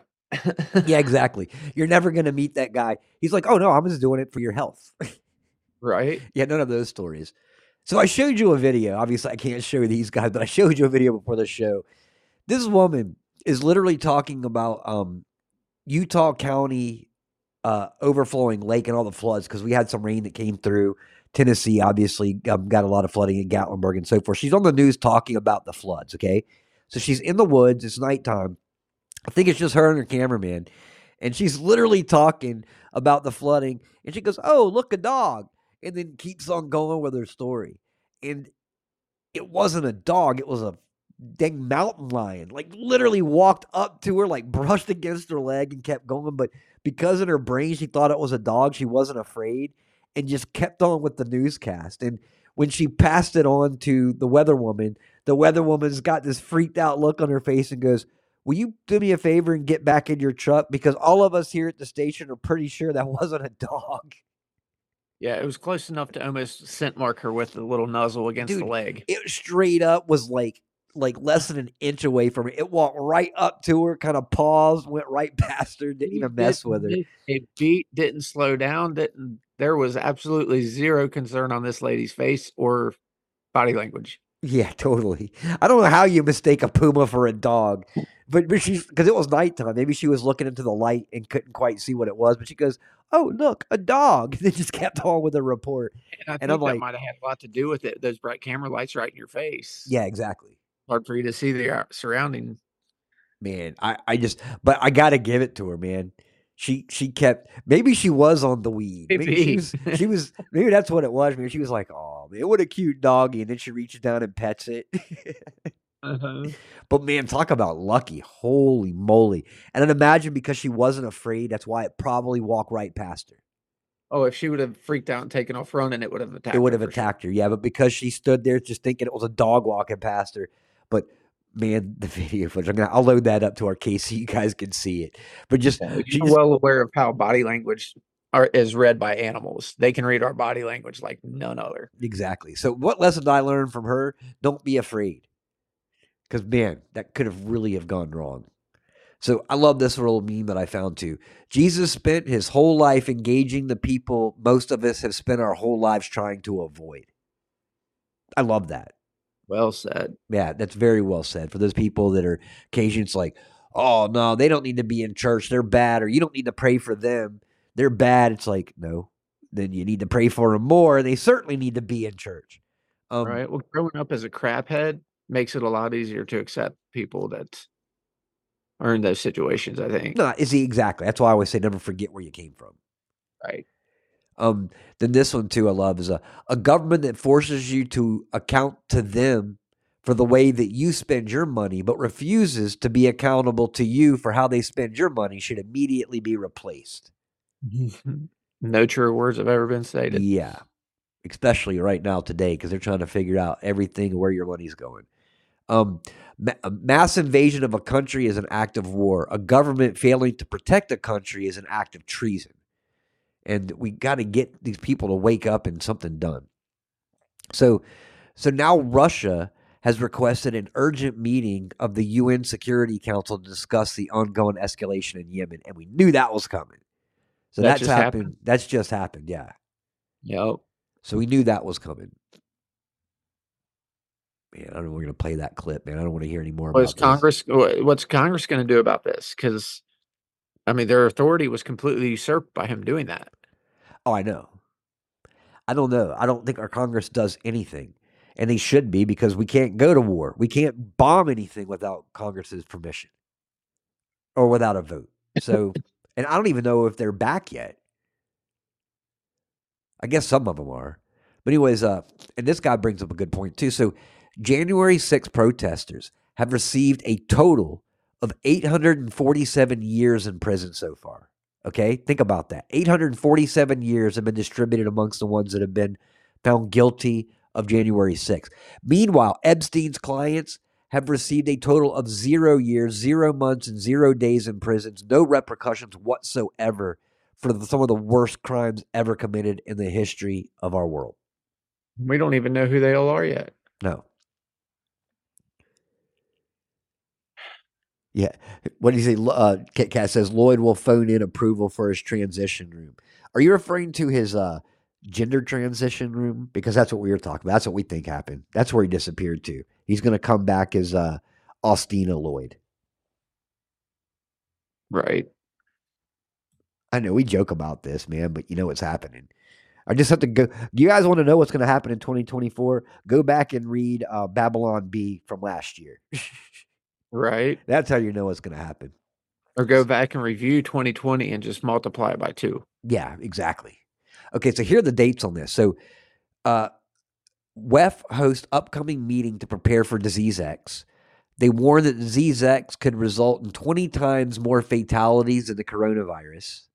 Yeah, <laughs> exactly. You're never gonna meet that guy. He's like, Oh no, I'm just doing it for your health. Right? Yeah, none of those stories. So I showed you a video. Obviously, I can't show you these guys, but I showed you a video before the show. This woman is literally talking about um, Utah County uh, overflowing lake and all the floods because we had some rain that came through. Tennessee obviously um, got a lot of flooding in Gatlinburg and so forth. She's on the news talking about the floods. Okay, so she's in the woods. It's nighttime. I think it's just her and her cameraman, and she's literally talking about the flooding. And she goes, "Oh, look, a dog." and then keeps on going with her story. And it wasn't a dog, it was a dang mountain lion. Like literally walked up to her, like brushed against her leg and kept going. But because in her brain she thought it was a dog, she wasn't afraid and just kept on with the newscast. And when she passed it on to the weather woman, the weather woman's got this freaked out look on her face and goes, Will you do me a favor and get back in your truck? Because all of us here at the station are pretty sure that <laughs> wasn't a dog. Yeah, it was close enough to almost scent mark her with the little nuzzle against Dude, the leg. It straight up was like like less than an inch away from her. It walked right up to her, kind of paused, went right <laughs> past her, didn't even mess with her. It, beat, didn't slow down, didn't. There was absolutely zero concern on this lady's face or body language. Yeah, totally. I don't know how you mistake a puma for a dog, but but she's because it was nighttime. Maybe she was looking into the light and couldn't quite see what it was. But she goes, "Oh, look, a dog!" <laughs> And then just kept on with the report. And I And think I'm that like- might have had a lot to do with it. Those bright camera lights right in your face. Yeah, exactly. Hard for you to see the uh, surrounding. Man, I I just but I got to give it to her, man. She she kept maybe she was on the weed. Maybe she was she was maybe that's what it was. Maybe she was like, "Oh man, what a cute doggy," and then she reaches down and pets it. <laughs> Uh-huh. But man, talk about lucky. Holy moly. And then imagine because she wasn't afraid, that's why it probably walked right past her. Oh, if she would have freaked out and taken off running, it would have attacked. it would have for sure. attacked her. Yeah, but because she stood there just thinking it was a dog walking past her. But man, the video footage, I'm gonna I'll load that up to our case so you guys can see it. But just yeah, you're just- well aware of how body language are, is read by animals. They can read our body language like none other. exactly. So what lesson did I learn from her? Don't be afraid. Because man, that could have really have gone wrong. So I love this little meme that I found too. Jesus spent his whole life engaging the people most of us have spent our whole lives trying to avoid. I love that. Well said. Yeah, that's very well said. For those people that are occasionally it's like, oh no, they don't need to be in church. They're bad, or you don't need to pray for them. They're bad. It's like, no. Then you need to pray for them more. They certainly need to be in church. Um, right. Well, growing up as a craphead makes it a lot easier to accept people that are in those situations. I think. No, is he exactly? That's why I always say never forget where you came from. Right. Um, then this one too, I love is a, a government that forces you to account to them for the way that you spend your money, but refuses to be accountable to you for how they spend your money should immediately be replaced. <laughs> no true words have ever been stated. Yeah, especially right now today because they're trying to figure out everything where your money's going. Um, ma- a mass invasion of a country is an act of war. A government failing to protect a country is an act of treason. And we got to get these people to wake up and something done. So, so now Russia has requested an urgent meeting of the UN Security Council to discuss the ongoing escalation in Yemen, and we knew that was coming. So That that's happened. happened? That's just happened. Yeah. Yep. So we knew that was coming. Man, I don't know. We're gonna play that clip, man. I don't want to hear any more What's about this. Congress? wha- What's Congress going to do about this? Because, I mean, their authority was completely usurped by him doing that. Oh, I know. I don't know. I don't think our Congress does anything, and they should be because we can't go to war. We can't bomb anything without Congress's permission or without a vote. So, <laughs> and I don't even know if they're back yet. I guess some of them are. But anyways, uh, and this guy brings up a good point too. So, January 6 protesters have received a total of 847 years in prison so far. Okay, think about that. 847 years have been distributed amongst the ones that have been found guilty of January 6th. Meanwhile, Epstein's clients have received a total of zero years, zero months, and zero days in prisons, no repercussions whatsoever for the, some of the worst crimes ever committed in the history of our world. We don't even know who they all are yet. No. Yeah. What did he say? Uh, Kit Kat says Lloyd will phone in approval for his transition room. Are you referring to his uh, gender transition room? Because that's what we were talking about. That's what we think happened. That's where he disappeared to. He's going to come back as uh, Austina Lloyd. Right. I know we joke about this, man, but you know what's happening. I just have to go. Do you guys want to know what's going to happen in 2024? Go back and read uh, Babylon Bee from last year. <laughs> Right. That's how you know what's going to happen. Or go back and review 2020 and just multiply it by two. Yeah, exactly. Okay, so here are the dates on this. So, uh, WEF hosts upcoming meeting to prepare for Disease X. They warn that Disease X could result in 20 times more fatalities than the coronavirus.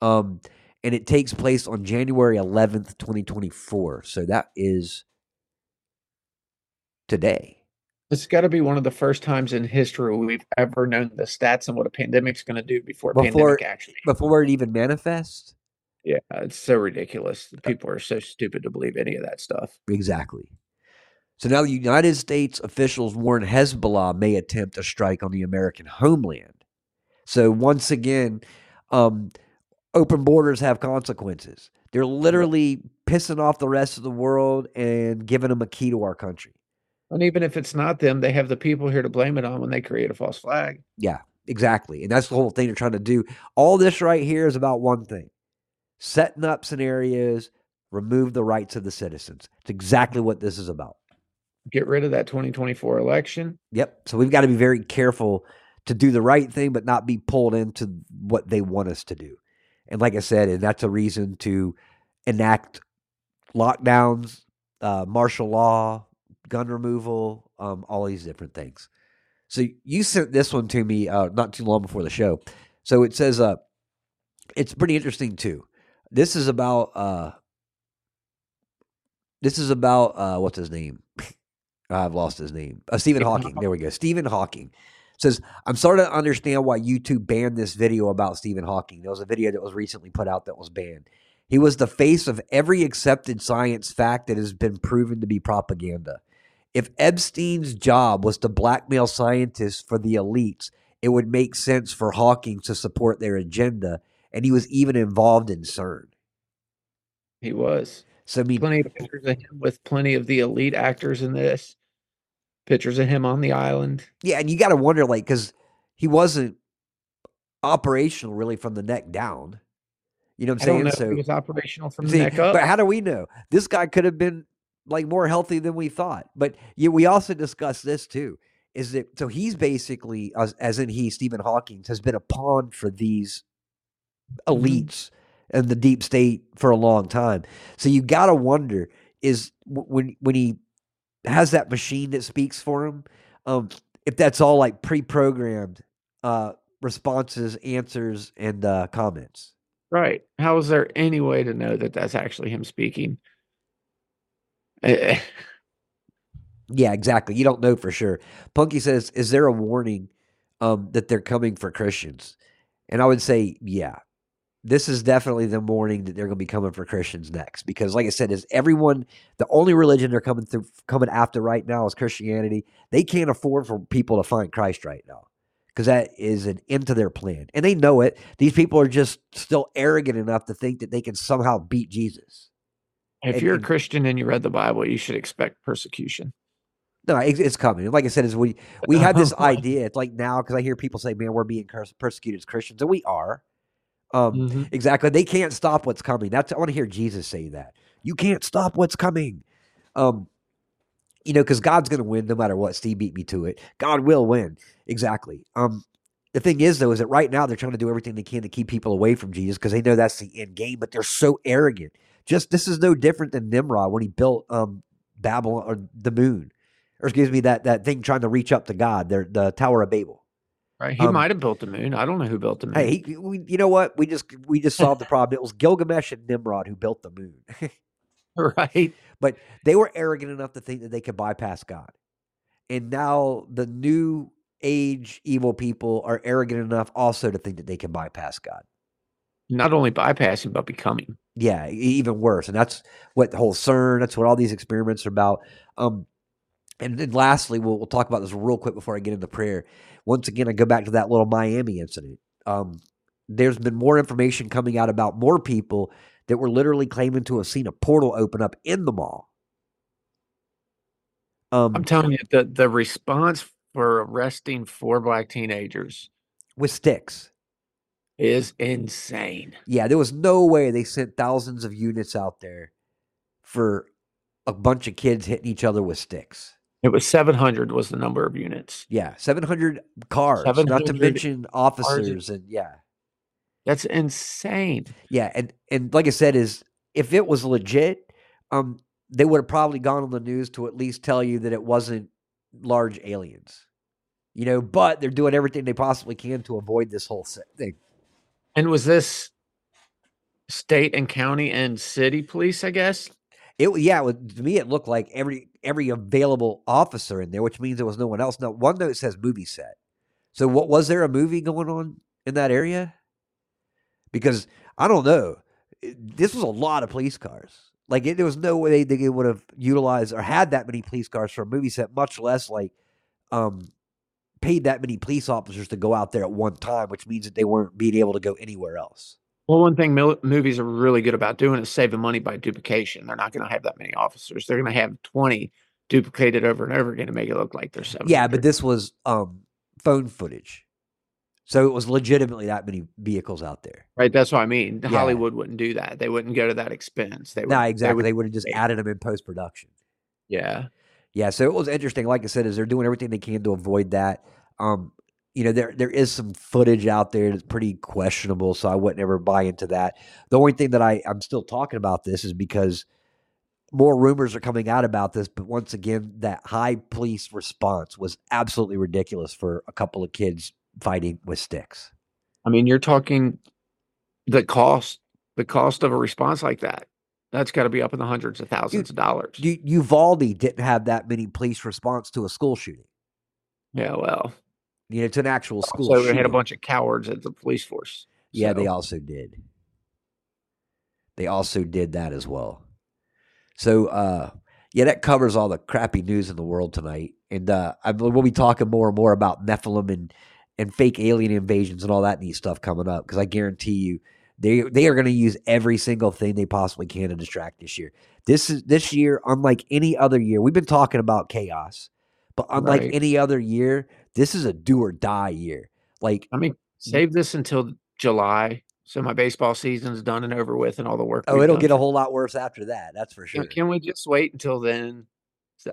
Um, and it takes place on January 11th, 2024. So that is today. It's got to be one of the first times in history we've ever known the stats and what a pandemic's going to do before Before pandemic actually. before it even manifests. Yeah, it's so ridiculous. People are so stupid to believe any of that stuff. Exactly. So now the United States officials warn Hezbollah may attempt a strike on the American homeland. So once again, um, open borders have consequences. They're literally pissing off the rest of the world and giving them a key to our country. And even if it's not them, they have the people here to blame it on when they create a false flag. Yeah, exactly. And that's the whole thing they're trying to do. All this right here is about one thing setting up scenarios, remove the rights of the citizens. It's exactly what this is about. Get rid of that 2024 election. Yep. So we've got to be very careful to do the right thing, but not be pulled into what they want us to do. And like I said, and that's a reason to enact lockdowns, uh, martial law, gun removal, um, all these different things. So you sent this one to me uh, not too long before the show. So it says, uh, it's pretty interesting too. This is about, uh, this is about, uh, what's his name? <laughs> I've lost his name. Uh, Stephen Hawking. There we go. Stephen Hawking says, I'm starting to understand why YouTube banned this video about Stephen Hawking. There was a video that was recently put out that was banned. He was the face of every accepted science fact that has been proven to be propaganda. If Epstein's job was to blackmail scientists for the elites, it would make sense for Hawking to support their agenda, and he was even involved in CERN. He was. So I mean, Plenty of pictures of him with plenty of the elite actors in this. Pictures of him on the island. Yeah, and you got to wonder, like, because he wasn't operational really from the neck down. You know what I I'm know saying? if he was operational from the neck up. But how do we know? This guy could have been like more healthy than we thought. But yeah, we also discussed this too. Is that so? He's basically, as, as in he, Stephen Hawking, has been a pawn for these Mm-hmm. elites and the deep state for a long time. So you got to wonder is when when he has that machine that speaks for him, um, if that's all like pre-programmed uh, responses, answers, and uh, comments. Right. How is there any way to know that that's actually him speaking? Eh, Yeah, exactly. You don't know for sure. Punky says, "Is there a warning um, that they're coming for Christians?" And I would say, yeah, this is definitely the warning that they're going to be coming for Christians next. Because, like I said, is everyone the only religion they're coming through coming after right now is Christianity. They can't afford for people to find Christ right now because that is an end to their plan, and they know it. These people are just still arrogant enough to think that they can somehow beat Jesus. If And- you're a Christian and you read the Bible, you should expect persecution. No, it's, it's coming. Like I said, is we we had this <laughs> idea. It's like now because I hear people say, "Man, we're being persecuted as Christians," and we are. Um, Mhm. Exactly. They can't stop what's coming. That's I want to hear Jesus say that. You can't stop what's coming. Um, you know, because God's going to win no matter what. Steve beat me to it. God will win. Exactly. Um, the thing is, though, is that right now they're trying to do everything they can to keep people away from Jesus because they know that's the end game. But they're so arrogant. Just this is no different than Nimrod when he built um Babylon or the moon, or excuse me, that that thing trying to reach up to God. Their the Tower of Babel. Right. He Um, might have built the moon. I don't know who built the moon. Hey, he, we, you know what? We just we just solved the <laughs> problem. It was Gilgamesh and Nimrod who built the moon. <laughs> right. but they were arrogant enough to think that they could bypass God. And now the new age evil people are arrogant enough also to think that they can bypass God. Not only bypassing, but becoming. Yeah, even worse. And that's what the whole CERN, that's what all these experiments are about. Um, and then lastly, we'll, we'll talk about this real quick before I get into prayer. Once again, I go back to that little Miami incident. Um, there's been more information coming out about more people that were literally claiming to have seen a portal open up in the mall. Um, I'm telling you, the, the response for arresting four black teenagers with sticks. Is insane. Yeah, there was no way they sent thousands of units out there for a bunch of kids hitting each other with sticks. It was 700 was the number of units. Yeah, 700 cars, not to mention officers and yeah. That's insane. Yeah, and and like I said is if it was legit, um, they would have probably gone on the news to at least tell you that it wasn't large aliens. You know, but they're doing everything they possibly can to avoid this whole thing. And was this state and county and city police? I guess. It yeah, it, was- to me it looked like every every available officer in there, which means there was no one else. Now one note says movie set. So what was there a movie going on in that area? Because I don't know. This was a lot of police cars. Like it, there was no way they, they would have utilized or had that many police cars for a movie set, much less like um paid that many police officers to go out there at one time, which means that they weren't being able to go anywhere else. Well, one thing mil- movies are really good about doing is saving money by duplication. They're not going to have that many officers. They're going to have 20 duplicated over and over again to make it look like there's 700. Yeah, but this was um phone footage. So it was legitimately that many vehicles out there. right. That's what I mean. Yeah. Hollywood wouldn't do that. They wouldn't go to that expense. They would, No, exactly. They would have just added them in post production. yeah. Yeah, so it was interesting. Like I said, is they're doing everything they can to avoid that. Um, you know, there there is some footage out there that's pretty questionable, so I wouldn't ever buy into that. The only thing that I I'm still talking about this is because more rumors are coming out about this, but once again, that high police response was absolutely ridiculous for a couple of kids fighting with sticks. I mean, you're talking the cost, the cost of a response like that. That's got to be up in the hundreds of thousands of dollars. U- Uvalde didn't have that many police response to a school shooting. yeah. Well, You know, to an actual school shooting. so we had a bunch of cowards at the police force. Yeah, they also did. They also did that as well. So, uh, yeah, that covers all the crappy news in the world tonight. And uh, I, we'll be talking more and more about Nephilim and, and fake alien invasions and all that neat stuff coming up because I guarantee you they they are going to use every single thing they possibly can to distract this year. This is this year, unlike any other year. We've been talking about chaos, but unlike Right. any other year, this is a do or die year. Like I mean, save this until July, so my baseball season's done and over with, and all the work. Oh, it'll done get a whole lot worse after that. That's for Can- sure. Can we just wait until then? So,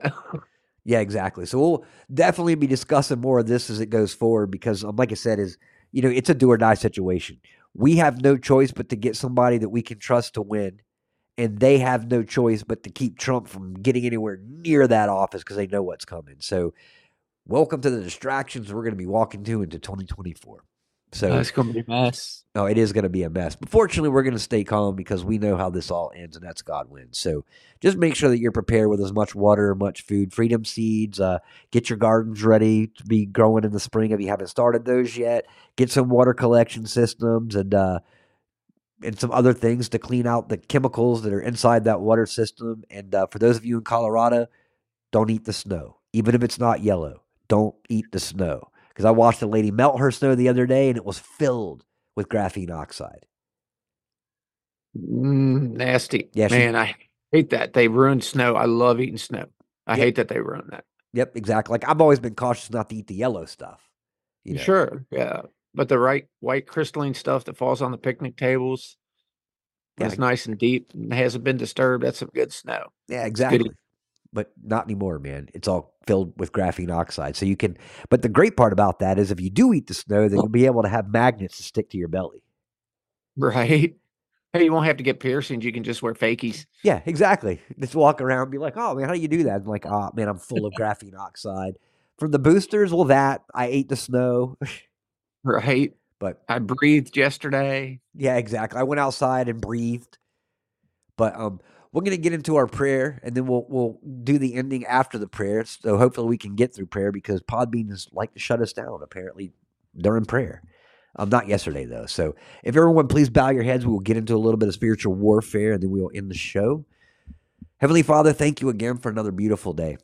Yeah, exactly. So we'll definitely be discussing more of this as it goes forward because, um, like I said, is you know it's a do or die situation. We have no choice but to get somebody that we can trust to win, and they have no choice but to keep Trump from getting anywhere near that office because they know what's coming. So, welcome to the distractions we're going to be walking to into 2024. So it's gonna be a mess. no, it is going to be a mess. But fortunately, we're going to stay calm because we know how this all ends, and that's God wins. So just make sure that you're prepared with as much water, much food, freedom seeds. Uh, get your gardens ready to be growing in the spring if you haven't started those yet. Get some water collection systems and uh, and some other things to clean out the chemicals that are inside that water system. And uh, for those of you in Colorado, don't eat the snow, even if it's not yellow. Don't eat the snow because I watched a lady melt her snow the other day, and it was filled with graphene oxide. Mm, nasty. Yeah, she- man, I hate that they ruined snow. I love eating snow. I Yeah. hate that they ruined that. Yep, exactly. Like I've always been cautious not to eat the yellow stuff. You know? Sure, yeah, but the right white crystalline stuff that falls on the picnic tables, Yeah. that's nice and deep and hasn't been disturbed. That's some good snow. Yeah, exactly. But not anymore, man. It's all filled with graphene oxide. So you can. But the great part about that is, if you do eat the snow, then you'll be able to have magnets to stick to your belly. Right? <laughs> Hey, you won't have to get piercings. You can just wear fakies. Yeah, exactly. <laughs> Just walk around and be like, oh man, how do you do that? I'm like, oh man, I'm full of <laughs> graphene oxide. From the boosters, well, that I ate the snow. Right? But I breathed yesterday. yeah, exactly. I went outside and breathed. But um, we're gonna get into our prayer, and then we'll we'll do the ending after the prayer. So hopefully we can get through prayer because Podbean is like to shut us down apparently during prayer. Um, not yesterday though. So if everyone please bow your heads, we will get into a little bit of spiritual warfare, and then we will end the show. Heavenly Father, thank you again for another beautiful day.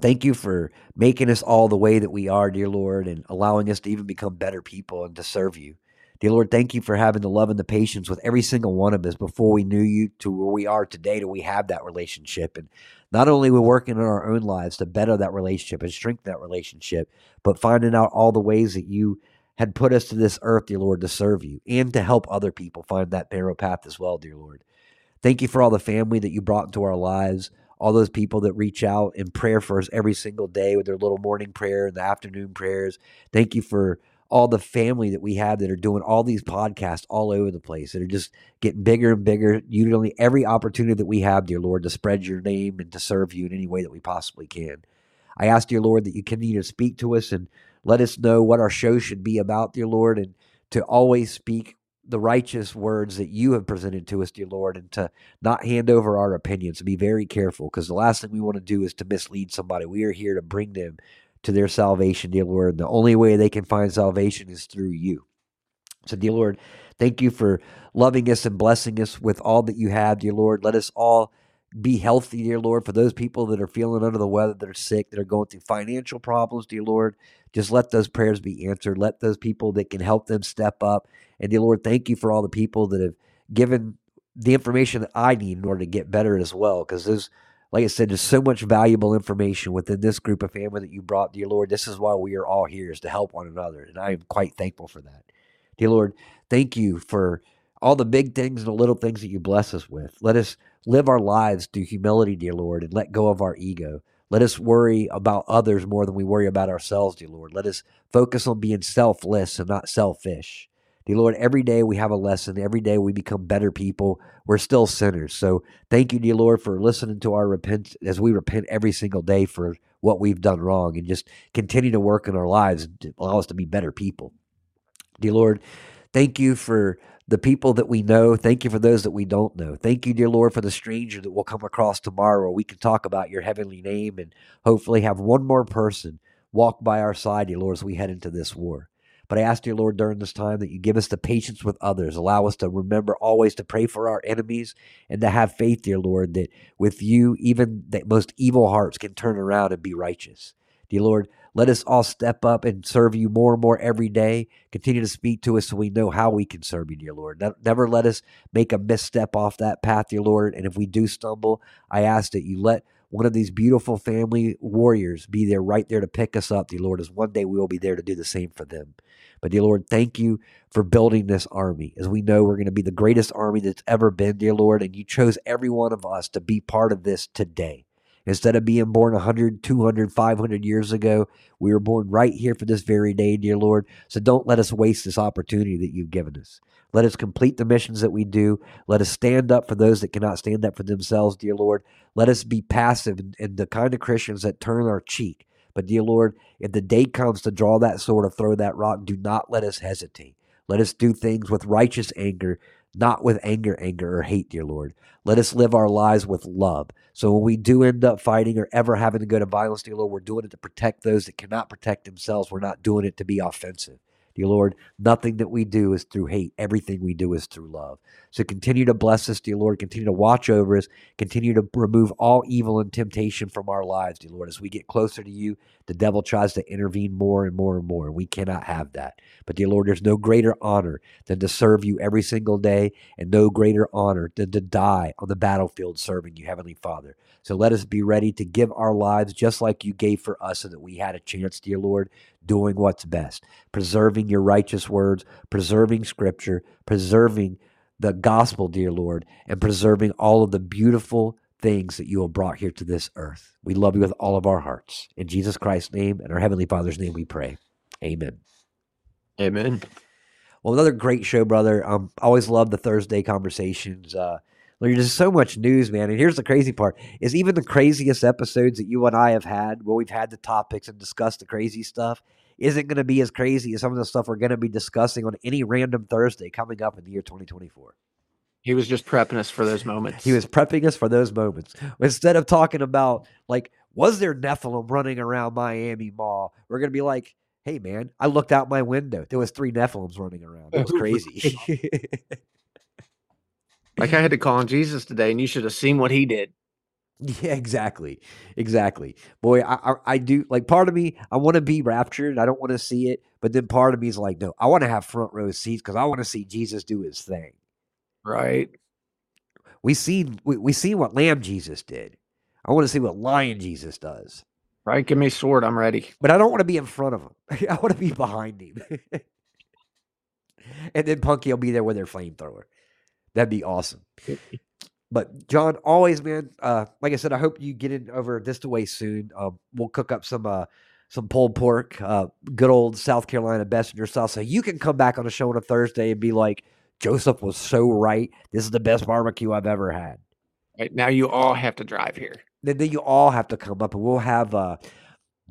Thank you for making us all the way that we are, dear Lord, and allowing us to even become better people and to serve you. Dear Lord, thank you for having the love and the patience with every single one of us before we knew you to where we are today, to we have that relationship. And not only we're working in our own lives to better that relationship and strengthen that relationship, but finding out all the ways that you had put us to this earth, dear Lord, to serve you and to help other people find that narrow path as well, dear Lord. Thank you for all the family that you brought into our lives, all those people that reach out in prayer for us every single day with their little morning prayer and the afternoon prayers. Thank you for all the family that we have that are doing all these podcasts all over the place that are just getting bigger and bigger. Usually, every opportunity that we have, dear Lord, to spread your name and to serve you in any way that we possibly can. I ask, dear Lord, that you continue to speak to us and let us know what our show should be about, dear Lord, and to always speak the righteous words that you have presented to us, dear Lord, and to not hand over our opinions, be very careful, because the last thing we want to do is to mislead somebody. We are here to bring them to their salvation, dear Lord. The only way they can find salvation is through you. So, dear Lord, thank you for loving us and blessing us with all that you have, dear Lord. Let us all be healthy, dear Lord, for those people that are feeling under the weather, that are sick, that are going through financial problems, dear Lord. Just let those prayers be answered. Let those people that can help them step up. And dear Lord, thank you for all the people that have given the information that I need in order to get better as well. Because there's, like I said, there's so much valuable information within this group of family that you brought, dear Lord. This is why we are all here, is to help one another. And I am quite thankful for that. Dear Lord, thank you for all the big things and the little things that you bless us with. Let us live our lives through humility, dear Lord, and let go of our ego. Let us worry about others more than we worry about ourselves, dear Lord. Let us focus on being selfless and not selfish. Dear Lord, every day we have a lesson. Every day we become better people. We're still sinners. So thank you, dear Lord, for listening to our repent as we repent every single day for what we've done wrong and just continue to work in our lives to allow us to be better people. Dear Lord, thank you for the people that we know. Thank you for those that we don't know. Thank you, dear Lord, for the stranger that we'll come across tomorrow we can talk about your heavenly name and hopefully have one more person walk by our side, dear Lord, as we head into this war. But I ask, dear Lord, during this time that you give us the patience with others. Allow us to remember always to pray for our enemies and to have faith, dear Lord, that with you, even the most evil hearts can turn around and be righteous. Dear Lord, let us all step up and serve you more and more every day. Continue to speak to us so we know how we can serve you, dear Lord. Never let us make a misstep off that path, dear Lord. And if we do stumble, I ask that you let one of these beautiful family warriors be there right there to pick us up, dear Lord, as one day we will be there to do the same for them. But, dear Lord, thank you for building this army. As we know, we're going to be the greatest army that's ever been, dear Lord, and you chose every one of us to be part of this today. Instead of being born 100, 200, 500 years ago, we were born right here for this very day, dear Lord. So don't let us waste this opportunity that you've given us. Let us complete the missions that we do. Let us stand up for those that cannot stand up for themselves, dear Lord. Let us be passive and, the kind of Christians that turn our cheek. But, dear Lord, if the day comes to draw that sword or throw that rock, do not let us hesitate. Let us do things with righteous anger, not with anger, anger, or hate, dear Lord. Let us live our lives with love. So when we do end up fighting or ever having to go to violence, dear Lord, we're doing it to protect those that cannot protect themselves. We're not doing it to be offensive. Dear Lord, nothing that we do is through hate. Everything we do is through love. So continue to bless us, dear Lord. Continue to watch over us. Continue to remove all evil and temptation from our lives, dear Lord. As we get closer to you, the devil tries to intervene more and more and more. And we cannot have that. But, dear Lord, there's no greater honor than to serve you every single day, and no greater honor than to die on the battlefield serving you, Heavenly Father. So let us be ready to give our lives just like you gave for us so that we had a chance, dear Lord, doing what's best, preserving your righteous words, preserving scripture, preserving the gospel, dear Lord, and preserving all of the beautiful things that you have brought here to this earth. We love you with all of our hearts. In Jesus Christ's name and our Heavenly Father's name we pray. Amen. Amen. Well, another great show, brother. Um, I always love the Thursday conversations. Uh, there's just so much news, man. And here's the crazy part: is even the craziest episodes that you and I have had, where we've had the topics and discussed the crazy stuff, isn't going to be as crazy as some of the stuff we're going to be discussing on any random Thursday coming up in the year 2024. He was just prepping us for those moments. He was prepping us for those moments. Instead of talking about like, was there Nephilim running around Miami Mall? We're gonna be like, hey man, I looked out my window. There was three Nephilims running around. It was crazy. <laughs> <laughs> like I had to call on Jesus today, and you should have seen what he did. <laughs> Yeah, exactly, exactly. Boy, I, I, I do like. Part of me, I want to be raptured. I don't want to see it, but then part of me is like, no, I want to have front row seats because I want to see Jesus do his thing. Right. We see we, we seen what Lamb Jesus did. I want to see what Lion Jesus does. Right. Give me a sword. I'm ready. But I don't want to be in front of him. <laughs> I want to be behind him. <laughs> and then Punky will be there with their flamethrower. That'd be awesome. But John, always, man. Uh, like I said, I hope you get in over this way soon. Um, we'll cook up some uh, some pulled pork, uh, good old South Carolina Bessinger style. So you can come back on a show on a Thursday and be like, Joseph was so right. This is the best barbecue I've ever had. Right now, you all have to drive here. Then, then you all have to come up and we'll have uh,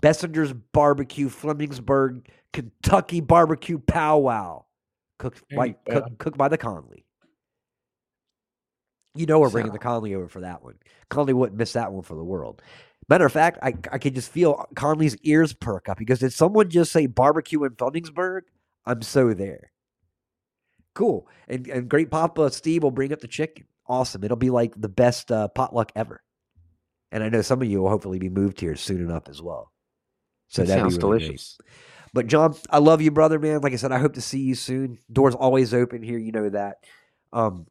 Bessinger's Barbecue, Flemingsburg, Kentucky Barbecue Powwow, cooked by, cook, cooked by the Conley. You know we're bringing So- the Conley over for that one. Conley wouldn't miss that one for the world. Matter of fact, I I could just feel Conley's ears perk up because did someone just say barbecue in Flemingsburg? I'm so there. Cool. And and Great Papa Steve will bring up the chicken. Awesome. It'll be like the best uh, potluck ever. And I know some of you will hopefully be moved here soon enough as well. So That sounds really delicious. But John, I love you, brother, man. Like I said, I hope to see you soon. Doors always open here, you know that. Um,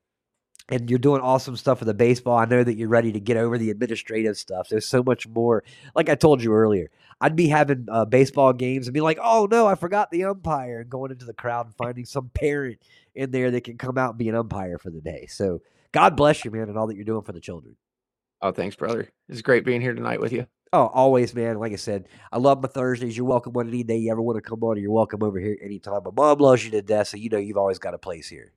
and you're doing awesome stuff with the baseball. I know that you're ready to get over the administrative stuff. There's so much more. Like I told you earlier, I'd be having uh, baseball games and be like, "Oh no, I forgot the umpire," and going into the crowd and finding some parent in there that can come out and be an umpire for the day. So God bless you, man, and all that you're doing for the children. Oh, thanks, brother. It's great being here tonight with you. Oh, always, man. Like I said, I love my Thursdays. You're welcome on any day you ever want to come on, or you're welcome over here anytime. My mom loves you to death, so you know you've always got a place here.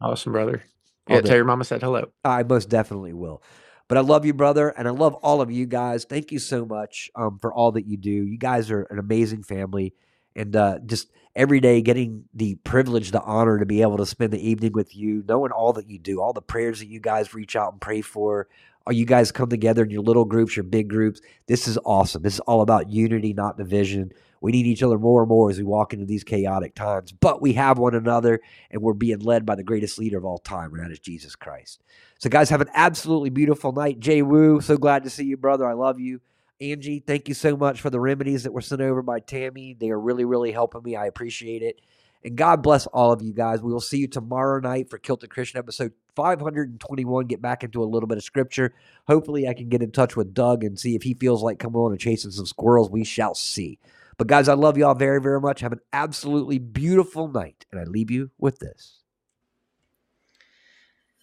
Awesome, brother. All Yeah, tell your mama said hello. I most definitely will. But I love you, brother, and I love all of you guys. Thank you so much um, for all that you do. You guys are an amazing family, and uh, just every day getting the privilege, the honor to be able to spend the evening with you, knowing all that you do, all the prayers that you guys reach out and pray for. Or you guys come together in your little groups, your big groups. This is awesome. This is all about unity, not division. We need each other more and more as we walk into these chaotic times. But we have one another, and we're being led by the greatest leader of all time, and that is Jesus Christ. So, guys, have an absolutely beautiful night. Jay Wu, so glad to see you, brother. I love you. Angie, thank you so much for the remedies that were sent over by Tammy. They are really, really helping me. I appreciate it. And God bless all of you guys. We will see you tomorrow night for Kilted Christian episode 521. Get back into a little bit of scripture. Hopefully, I can get in touch with Doug and see if he feels like coming on and chasing some squirrels. We shall see. But, guys, I love you all very, very much. Have an absolutely beautiful night. And I leave you with this.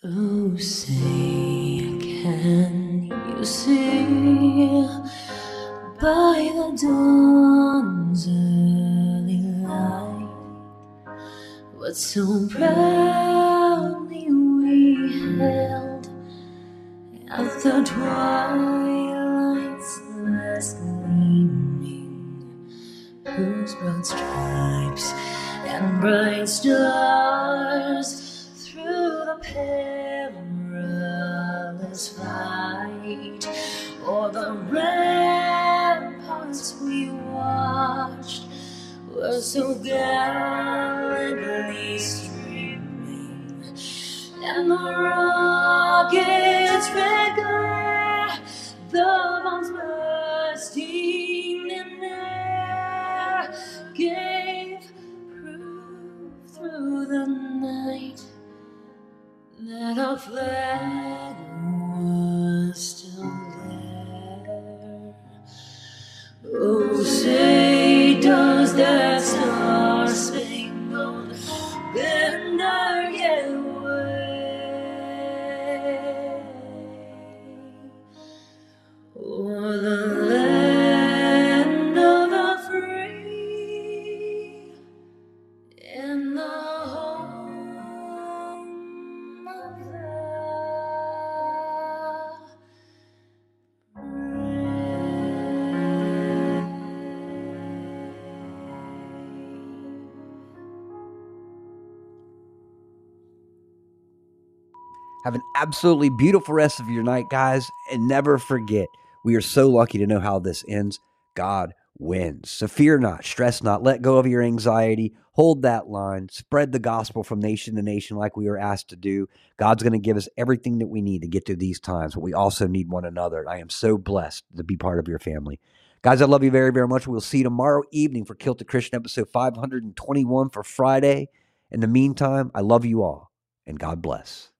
Oh, say, can you see by the dawn's early light what so proudly we held at the twilight's bright stars through the perilous fight. O'er the ramparts we watched were so gallantly streaming and the rockets our absolutely beautiful rest of your night, guys. And never forget, we are so lucky to know how this ends. God wins. So fear not, stress not, let go of your anxiety, hold that line, spread the gospel from nation to nation like we were asked to do. God's going to give us everything that we need to get through these times, but we also need one another. I am so blessed to be part of your family. Guys, I love you very, very much. We'll see you tomorrow evening for Kilt Kilted Christian episode 521 for Friday. In the meantime, I love you all, and God bless.